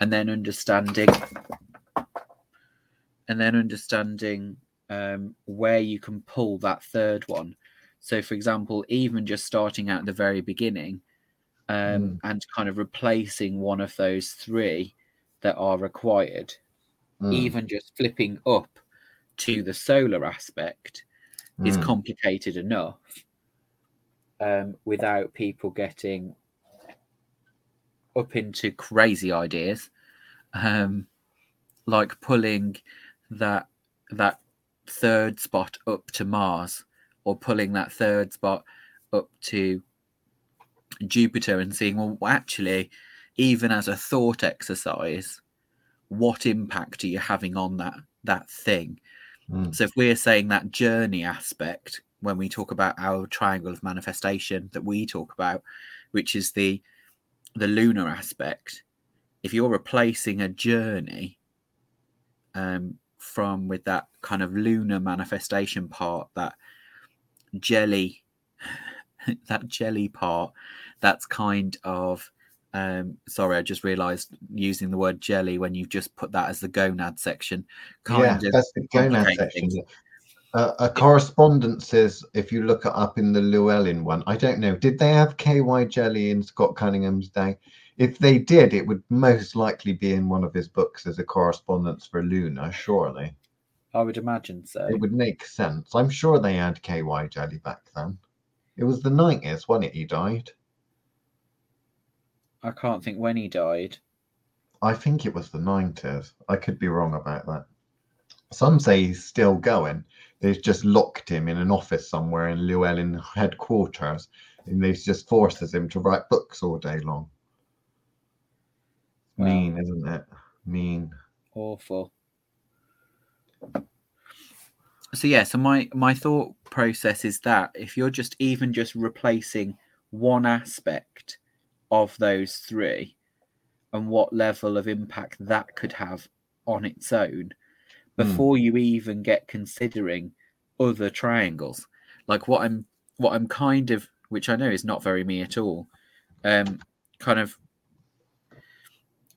and then understanding, and then understanding um, where you can pull that third one. So, for example, even just starting at the very beginning, um, Mm. and kind of replacing one of those three that are required mm, even just flipping up to the solar aspect is mm. complicated enough um, without people getting up into crazy ideas um, like pulling that that third spot up to mars or pulling that third spot up to jupiter and seeing well actually even as a thought exercise what impact are you having on that that thing Mm. so if we're saying that journey aspect when we talk about our triangle of manifestation that we talk about which is the the lunar aspect if you're replacing a journey um from with that kind of lunar manifestation part that jelly that jelly part that's kind of Um, sorry, I just realised using the word jelly when you've just put that as the gonad section. Kind yeah, of that's the gonad section. Uh, a correspondences, if you look it up in the Llewellyn one, I don't know. Did they have KY jelly in Scott Cunningham's day? If they did, it would most likely be in one of his books as a correspondence for Luna, surely. I would imagine so. It would make sense. I'm sure they had KY jelly back then. It was the 90s, when it? He died. I can't think when he died. I think it was the 90s. I could be wrong about that. Some say he's still going. They've just locked him in an office somewhere in Llewellyn headquarters, and they've just forces him to write books all day long. Mean, isn't it? Mean. Awful. So yeah, so my my thought process is that if you're just even just replacing one aspect of those three and what level of impact that could have on its own before mm. you even get considering other triangles like what i'm what i'm kind of which i know is not very me at all um kind of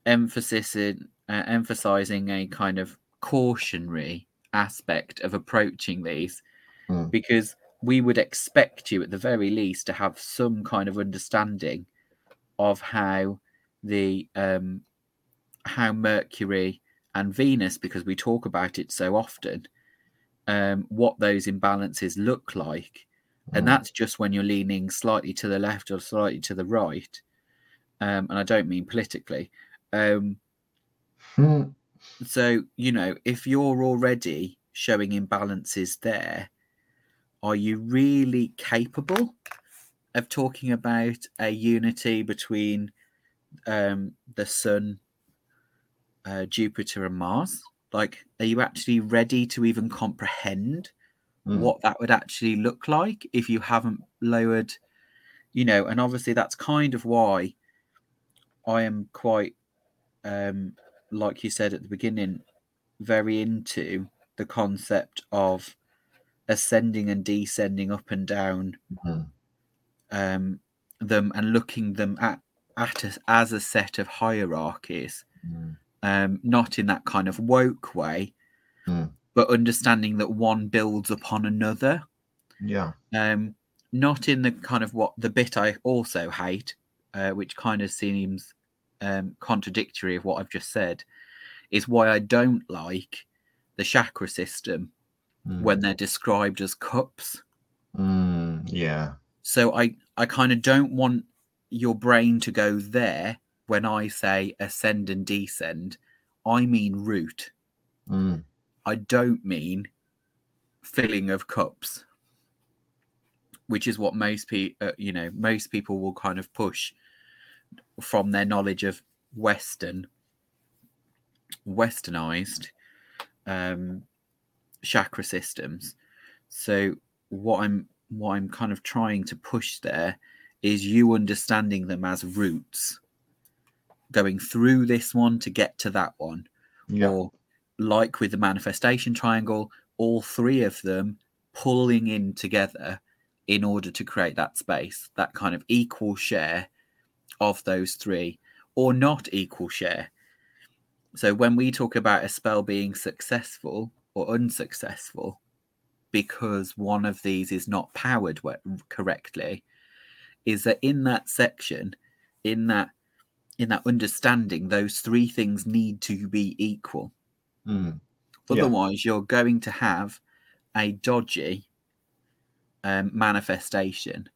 emphasis in uh, emphasizing a kind of cautionary aspect of approaching these mm. because we would expect you at the very least to have some kind of understanding of how the um, how Mercury and Venus, because we talk about it so often, um, what those imbalances look like, mm. and that's just when you're leaning slightly to the left or slightly to the right, um, and I don't mean politically. Um, hmm. So you know, if you're already showing imbalances there, are you really capable of talking about a unity between um, the Sun, uh, Jupiter, and Mars? Like, are you actually ready to even comprehend mm. what that would actually look like if you haven't lowered, you know? And obviously, that's kind of why I am quite, um, like you said at the beginning, very into the concept of ascending and descending up and down. Mm um, them and looking them at, at us as a set of hierarchies, mm. um, not in that kind of woke way, mm. but understanding that one builds upon another. Yeah. Um, not in the kind of what the bit I also hate, uh, which kind of seems um, contradictory of what I've just said, is why I don't like the chakra system mm. when they're described as cups. Mm, yeah. So I I kind of don't want your brain to go there when I say ascend and descend. I mean root. Mm. I don't mean filling of cups, which is what most people, uh, you know, most people will kind of push from their knowledge of Western, Westernized um, chakra systems. So what I'm what I'm kind of trying to push there is you understanding them as roots, going through this one to get to that one. Yeah. Or like with the manifestation triangle, all three of them pulling in together in order to create that space, that kind of equal share of those three, or not equal share. So when we talk about a spell being successful or unsuccessful, because one of these is not powered correctly is that in that section in that in that understanding those three things need to be equal mm. otherwise yeah. you're going to have a dodgy um, manifestation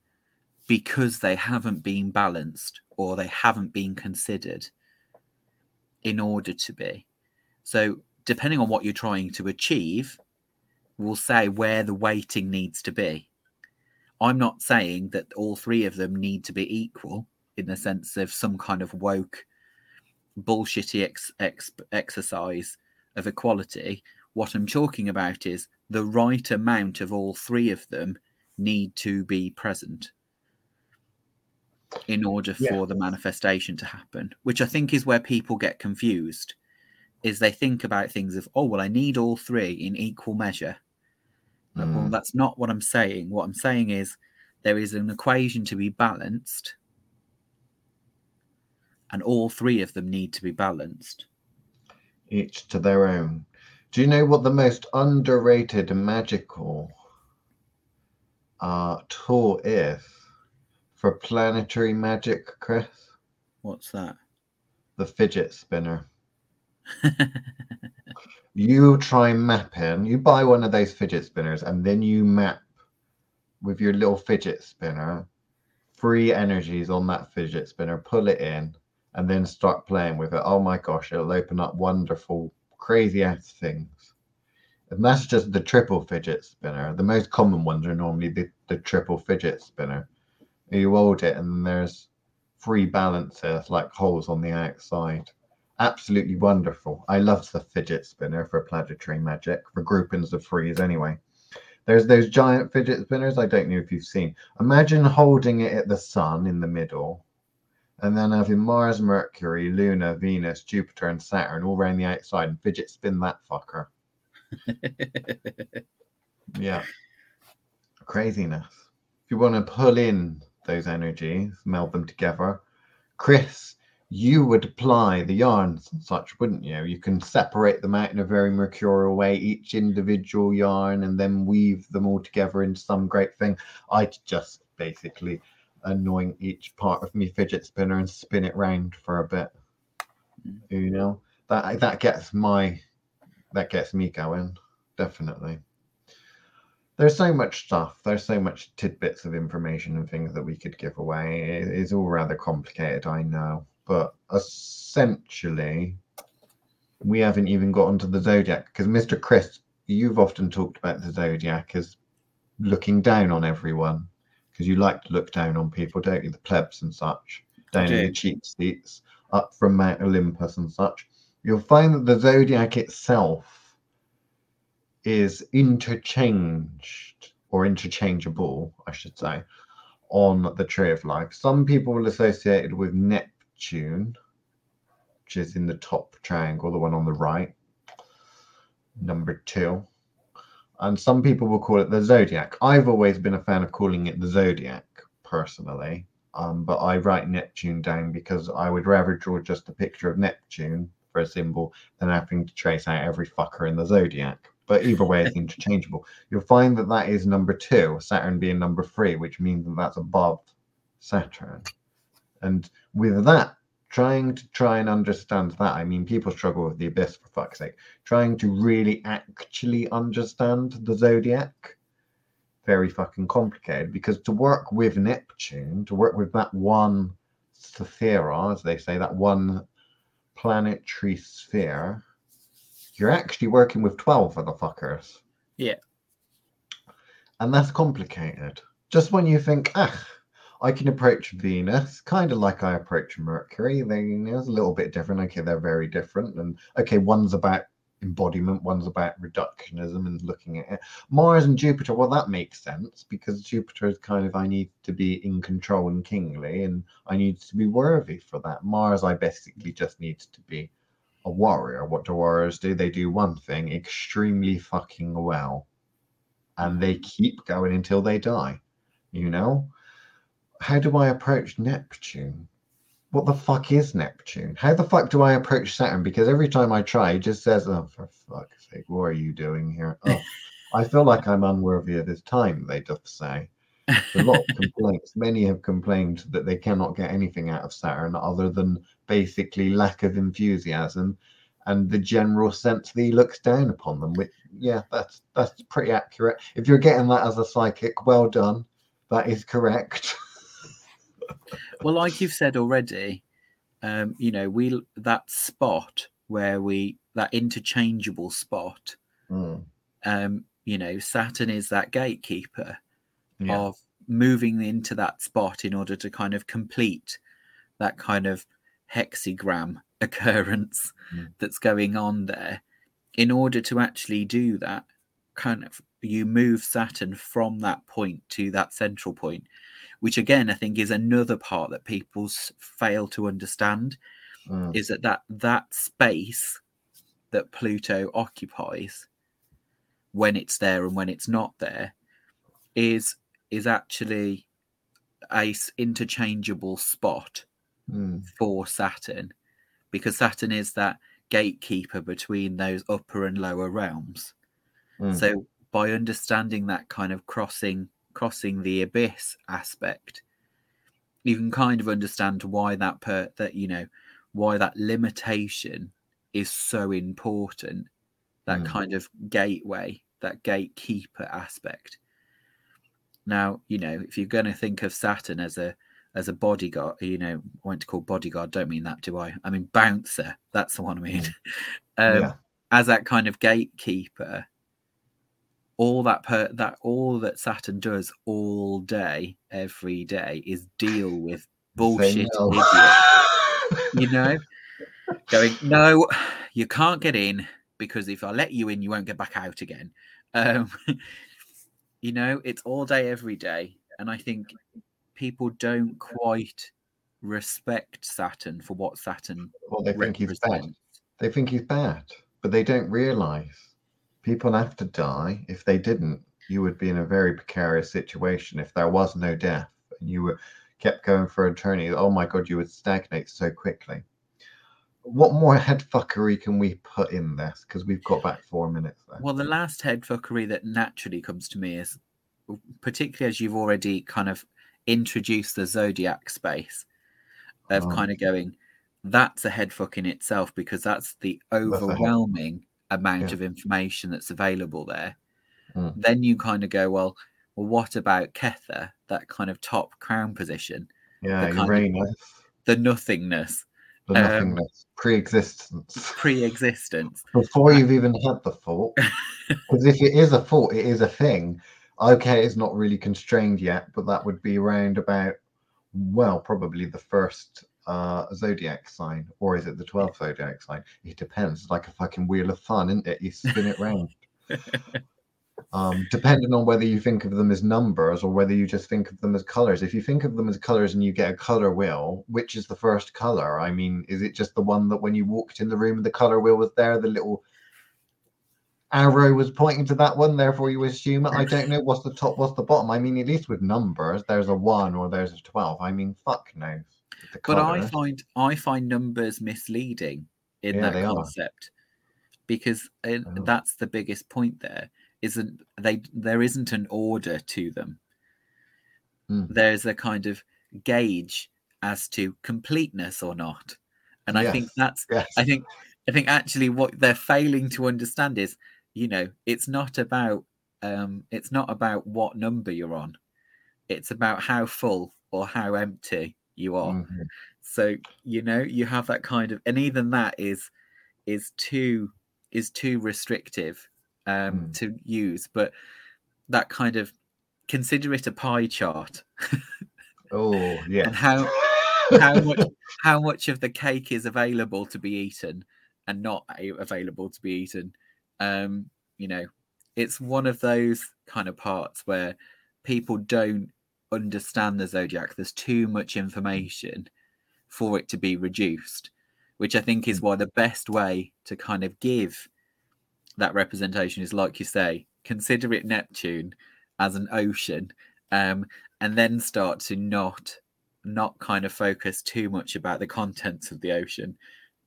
because they haven't been balanced or they haven't been considered in order to be so depending on what you're trying to achieve will say where the weighting needs to be. I'm not saying that all three of them need to be equal in the sense of some kind of woke, bullshitty ex- ex- exercise of equality. What I'm talking about is the right amount of all three of them need to be present in order for yeah. the manifestation to happen, which I think is where people get confused. Is they think about things of, oh, well, I need all three in equal measure. Mm. Well, that's not what I'm saying. What I'm saying is there is an equation to be balanced. and all three of them need to be balanced. Each to their own. Do you know what the most underrated magical uh, tool is for planetary magic, Chris? What's that? The fidget spinner. you try mapping, you buy one of those fidget spinners, and then you map with your little fidget spinner free energies on that fidget spinner, pull it in, and then start playing with it. Oh my gosh, it'll open up wonderful, crazy ass things. And that's just the triple fidget spinner. The most common ones are normally the, the triple fidget spinner. You hold it, and there's free balances like holes on the outside. Absolutely wonderful. I love the fidget spinner for planetary magic, for groupings of threes anyway. There's those giant fidget spinners. I don't know if you've seen. Imagine holding it at the sun in the middle, and then having Mars, Mercury, Luna, Venus, Jupiter, and Saturn all around the outside and fidget spin that fucker. yeah. Craziness. If you want to pull in those energies, meld them together, Chris, you would apply the yarns and such, wouldn't you? You can separate them out in a very mercurial way, each individual yarn, and then weave them all together into some great thing. I'd just basically anoint each part of me fidget spinner and spin it round for a bit. You know, that that gets my that gets me going, definitely. There's so much stuff. There's so much tidbits of information and things that we could give away. It's all rather complicated, I know but essentially, we haven't even got onto the zodiac because Mr. Chris, you've often talked about the zodiac as looking down on everyone because you like to look down on people, don't you? The plebs and such, down in the cheap seats, up from Mount Olympus and such. You'll find that the zodiac itself is interchanged or interchangeable, I should say, on the tree of life. Some people will associate it with Neptune Neptune, which is in the top triangle, the one on the right, number two. And some people will call it the zodiac. I've always been a fan of calling it the zodiac personally. Um, but I write Neptune down because I would rather draw just a picture of Neptune for a symbol than having to trace out every fucker in the zodiac. But either way, it's interchangeable. You'll find that that is number two, Saturn being number three, which means that that's above Saturn. And with that, trying to try and understand that, I mean, people struggle with the abyss for fuck's sake. Trying to really actually understand the zodiac, very fucking complicated because to work with Neptune, to work with that one sphere, as they say, that one planetary sphere, you're actually working with 12 of the fuckers. Yeah. And that's complicated. Just when you think, ah, I can approach Venus kind of like I approach Mercury. They, it's a little bit different. Okay, they're very different. And okay, one's about embodiment, one's about reductionism and looking at it. Mars and Jupiter, well, that makes sense because Jupiter is kind of I need to be in control and kingly, and I need to be worthy for that. Mars, I basically just need to be a warrior. What do warriors do? They do one thing extremely fucking well, and they keep going until they die. You know, how do I approach Neptune? What the fuck is Neptune? How the fuck do I approach Saturn? Because every time I try, it just says, "Oh, for fuck's sake, what are you doing here?" Oh, I feel like I'm unworthy of this time. They just say. a lot of complaints. Many have complained that they cannot get anything out of Saturn other than basically lack of enthusiasm and the general sense that he looks down upon them. Which, yeah, that's that's pretty accurate. If you're getting that as a psychic, well done. That is correct. well, like you've said already, um, you know, we that spot where we that interchangeable spot. Mm. Um, you know, Saturn is that gatekeeper yeah. of moving into that spot in order to kind of complete that kind of hexagram occurrence mm. that's going on there. In order to actually do that, kind of you move Saturn from that point to that central point which again I think is another part that people fail to understand mm. is that, that that space that Pluto occupies when it's there and when it's not there is is actually a interchangeable spot Mm. for Saturn because Saturn is that gatekeeper between those upper and lower realms. Mm. So by understanding that kind of crossing crossing the abyss aspect, you can kind of understand why that per that you know why that limitation is so important. That Mm. kind of gateway, that gatekeeper aspect. Now, you know, if you're going to think of Saturn as a as a bodyguard, you know, I went to call bodyguard. Don't mean that, do I? I mean bouncer. That's the one I mean. um, Yeah. As that kind of gatekeeper, all that per that all that Saturn does all day, every day, is deal with bullshit no. idiots. You know, going no, you can't get in because if I let you in, you won't get back out again. Um, you know, it's all day, every day, and I think people don't quite respect Saturn for what Saturn Well, they think he's bad. They think he's bad, but they don't realize people have to die. If they didn't, you would be in a very precarious situation. If there was no death and you were kept going for eternity, oh my god, you would stagnate so quickly. What more headfuckery can we put in this? Because we've got back four minutes there. Well, the last headfuckery that naturally comes to me is, particularly as you've already kind of introduced the zodiac space of Oh. kind of going, that's a headfuck in itself because that's the overwhelming amount Yeah. of information that's available there. Mm. Then you kind of go, well, well, what about Kether, that kind of top crown position, yeah, the kind of- the nothingness, the um, nothingness, pre-existence. pre-existence? before you've even had the thought. Because if it is a thought, it is a thing. Okay, it's not really constrained yet, but that would be around about, well, probably the first uh, zodiac sign, or is it the 12th zodiac sign? It depends. It's like a fucking wheel of fun, isn't it? You spin it round. um, depending on whether you think of them as numbers or whether you just think of them as colors. If you think of them as colors and you get a color wheel, which is the first color? I mean, is it just the one that when you walked in the room, and the color wheel was there, the little arrow was pointing to that one, therefore you assume it? I don't know what's the top, what's the bottom. I mean, at least with numbers, there's a one or there's a 12. I mean, fuck knows. But I find I find numbers misleading in Yeah, that they are. concept because uh, Oh. that's the biggest point. There isn't they there isn't an order to them. Mm. There's a kind of gauge as to completeness or not, and I think that's yes. I think I think actually what they're failing to understand is you know it's not about um it's not about what number you're on, it's about how full or how empty you are Mhm. so you know you have that kind of and even that is is too is too restrictive um Mm. to use but that kind of consider it a pie chart Oh, yeah. and how how much how much of the cake is available to be eaten and not available to be eaten um you know it's one of those kind of parts where people don't understand the zodiac there's too much information for it to be reduced which i think is why the best way to kind of give that representation is like you say consider it neptune as an ocean um and then start to not not kind of focus too much about the contents of the ocean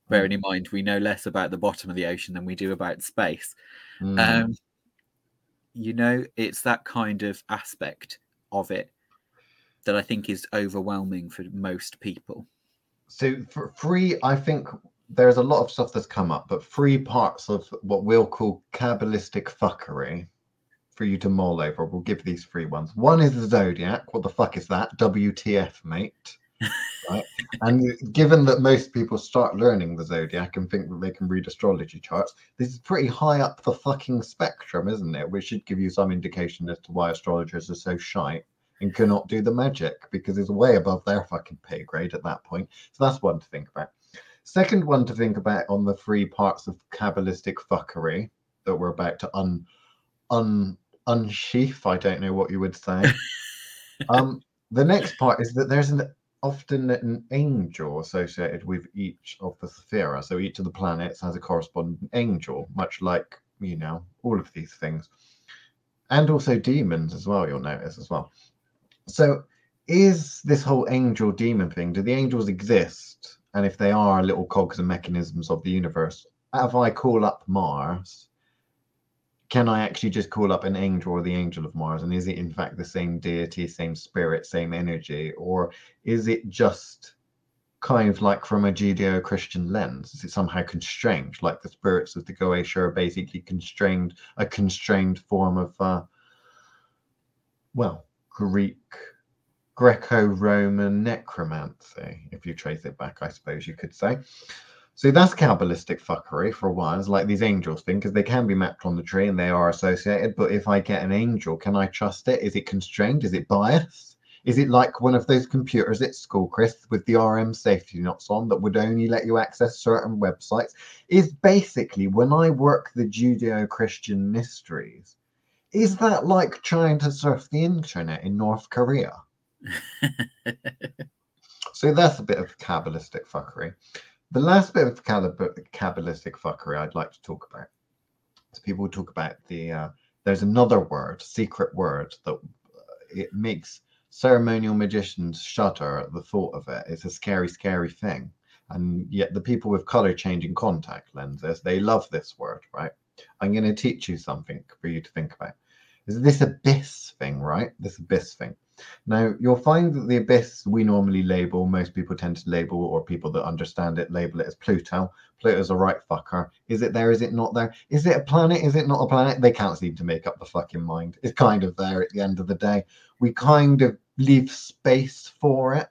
bearing in mind we know less about the bottom of the ocean than we do about space. Mm. um you know it's that kind of aspect of it that i think is overwhelming for most people So for free, I think there's a lot of stuff that's come up, but three parts of what we'll call cabalistic fuckery for you to mull over. We'll give these three ones. One is the zodiac. What the fuck is that? WTF, mate. right. And given that most people start learning the zodiac and think that they can read astrology charts, this is pretty high up the fucking spectrum, isn't it? Which should give you some indication as to why astrologers are so shite and cannot do the magic because it's way above their fucking pay grade at that point. So that's one to think about. Second one to think about on the three parts of Kabbalistic fuckery that we're about to un un unsheath. I don't know what you would say. um, the next part is that there's an often an angel associated with each of the Sephira. So each of the planets has a corresponding angel, much like you know all of these things, and also demons as well. You'll notice as well. So is this whole angel demon thing, do the angels exist? And if they are little cogs and mechanisms of the universe, if I call up Mars, can I actually just call up an angel or the angel of Mars? And is it in fact the same deity, same spirit, same energy? Or is it just kind of like from a Judeo Christian lens? Is it somehow constrained, like the spirits of the Goetia are basically constrained, a constrained form of, uh, well, Greek, Greco Roman necromancy, if you trace it back, I suppose you could say. So that's Kabbalistic fuckery for a while. It's like these angels thing because they can be mapped on the tree and they are associated. But if I get an angel, can I trust it? Is it constrained? Is it biased? Is it like one of those computers at school, Chris, with the RM safety knots on that would only let you access certain websites? Is basically when I work the Judeo Christian mysteries, is that like trying to surf the internet in North Korea? so that's a bit of Kabbalistic fuckery. The last bit of Kabbalistic fuckery I'd like to talk about is people talk about the, uh, there's another word, secret word, that uh, it makes ceremonial magicians shudder at the thought of it. It's a scary, scary thing. And yet the people with color changing contact lenses, they love this word, right? I'm going to teach you something for you to think about. Is this abyss thing, right? This abyss thing. Now, you'll find that the abyss we normally label, most people tend to label, or people that understand it label it as Pluto. Pluto's a right fucker. Is it there? Is it not there? Is it a planet? Is it not a planet? They can't seem to make up the fucking mind. It's kind of there at the end of the day. We kind of leave space for it,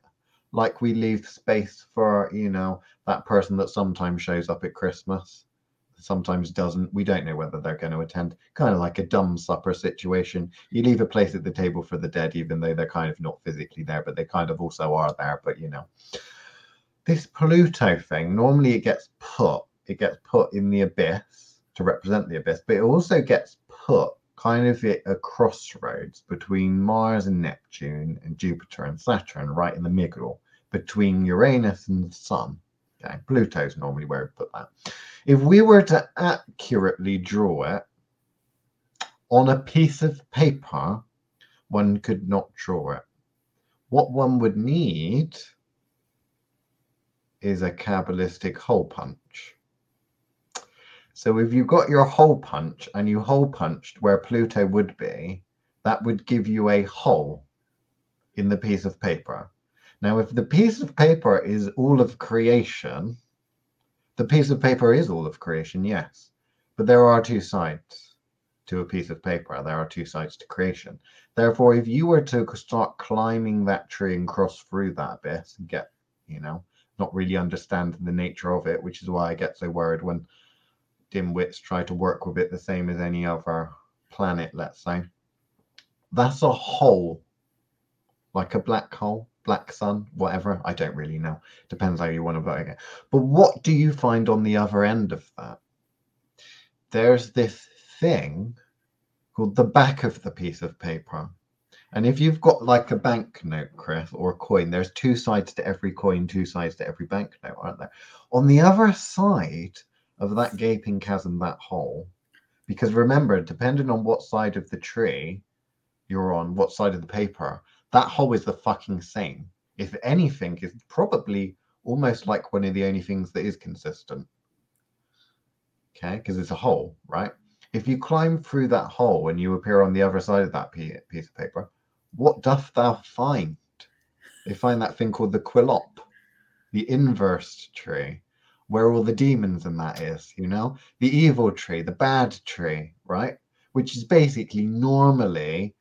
like we leave space for, you know, that person that sometimes shows up at Christmas sometimes doesn't. We don't know whether they're going to attend. Kind of like a dumb supper situation. You leave a place at the table for the dead, even though they're kind of not physically there, but they kind of also are there. But you know, this Pluto thing normally it gets put, it gets put in the abyss to represent the abyss, but it also gets put kind of at a crossroads between Mars and Neptune and Jupiter and Saturn, right in the middle between Uranus and the Sun. Okay, Pluto's normally where we put that. If we were to accurately draw it on a piece of paper, one could not draw it. What one would need is a Kabbalistic hole punch. So if you got your hole punch and you hole punched where Pluto would be, that would give you a hole in the piece of paper. Now, if the piece of paper is all of creation, the piece of paper is all of creation, yes. But there are two sides to a piece of paper. There are two sides to creation. Therefore, if you were to start climbing that tree and cross through that bit and get, you know, not really understand the nature of it, which is why I get so worried when dimwits try to work with it the same as any other planet, let's say. That's a hole, like a black hole black sun, whatever. I don't really know. Depends how you want to vote it. But what do you find on the other end of that? There's this thing called the back of the piece of paper. And if you've got like a banknote, Chris, or a coin, there's two sides to every coin, two sides to every banknote, aren't there? On the other side of that gaping chasm, that hole, because remember, depending on what side of the tree you're on, what side of the paper, that hole is the fucking same. If anything, is probably almost like one of the only things that is consistent. Okay, because it's a hole, right? If you climb through that hole and you appear on the other side of that piece of paper, what doth thou find? They find that thing called the Qliphoth, the inverse tree, where all the demons and that is, you know, the evil tree, the bad tree, right? Which is basically normally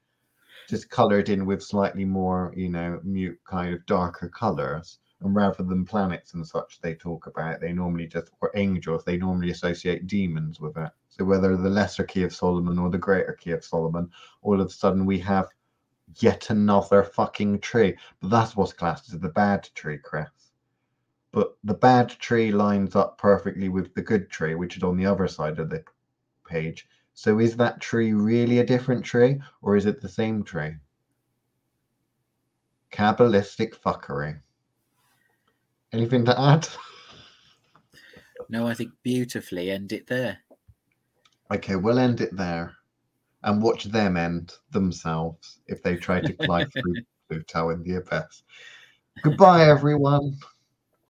just colored in with slightly more, you know, mute kind of darker colors. And rather than planets and such, they talk about they normally just or angels, they normally associate demons with it. So whether the lesser key of Solomon or the greater key of Solomon, all of a sudden we have yet another fucking tree. But that's what's classed as the bad tree, Chris. But the bad tree lines up perfectly with the good tree, which is on the other side of the page. So is that tree really a different tree or is it the same tree? Kabbalistic fuckery. Anything to add? No, I think beautifully end it there. Okay, we'll end it there and watch them end themselves if they try to climb through Pluto in the abyss. Goodbye, everyone.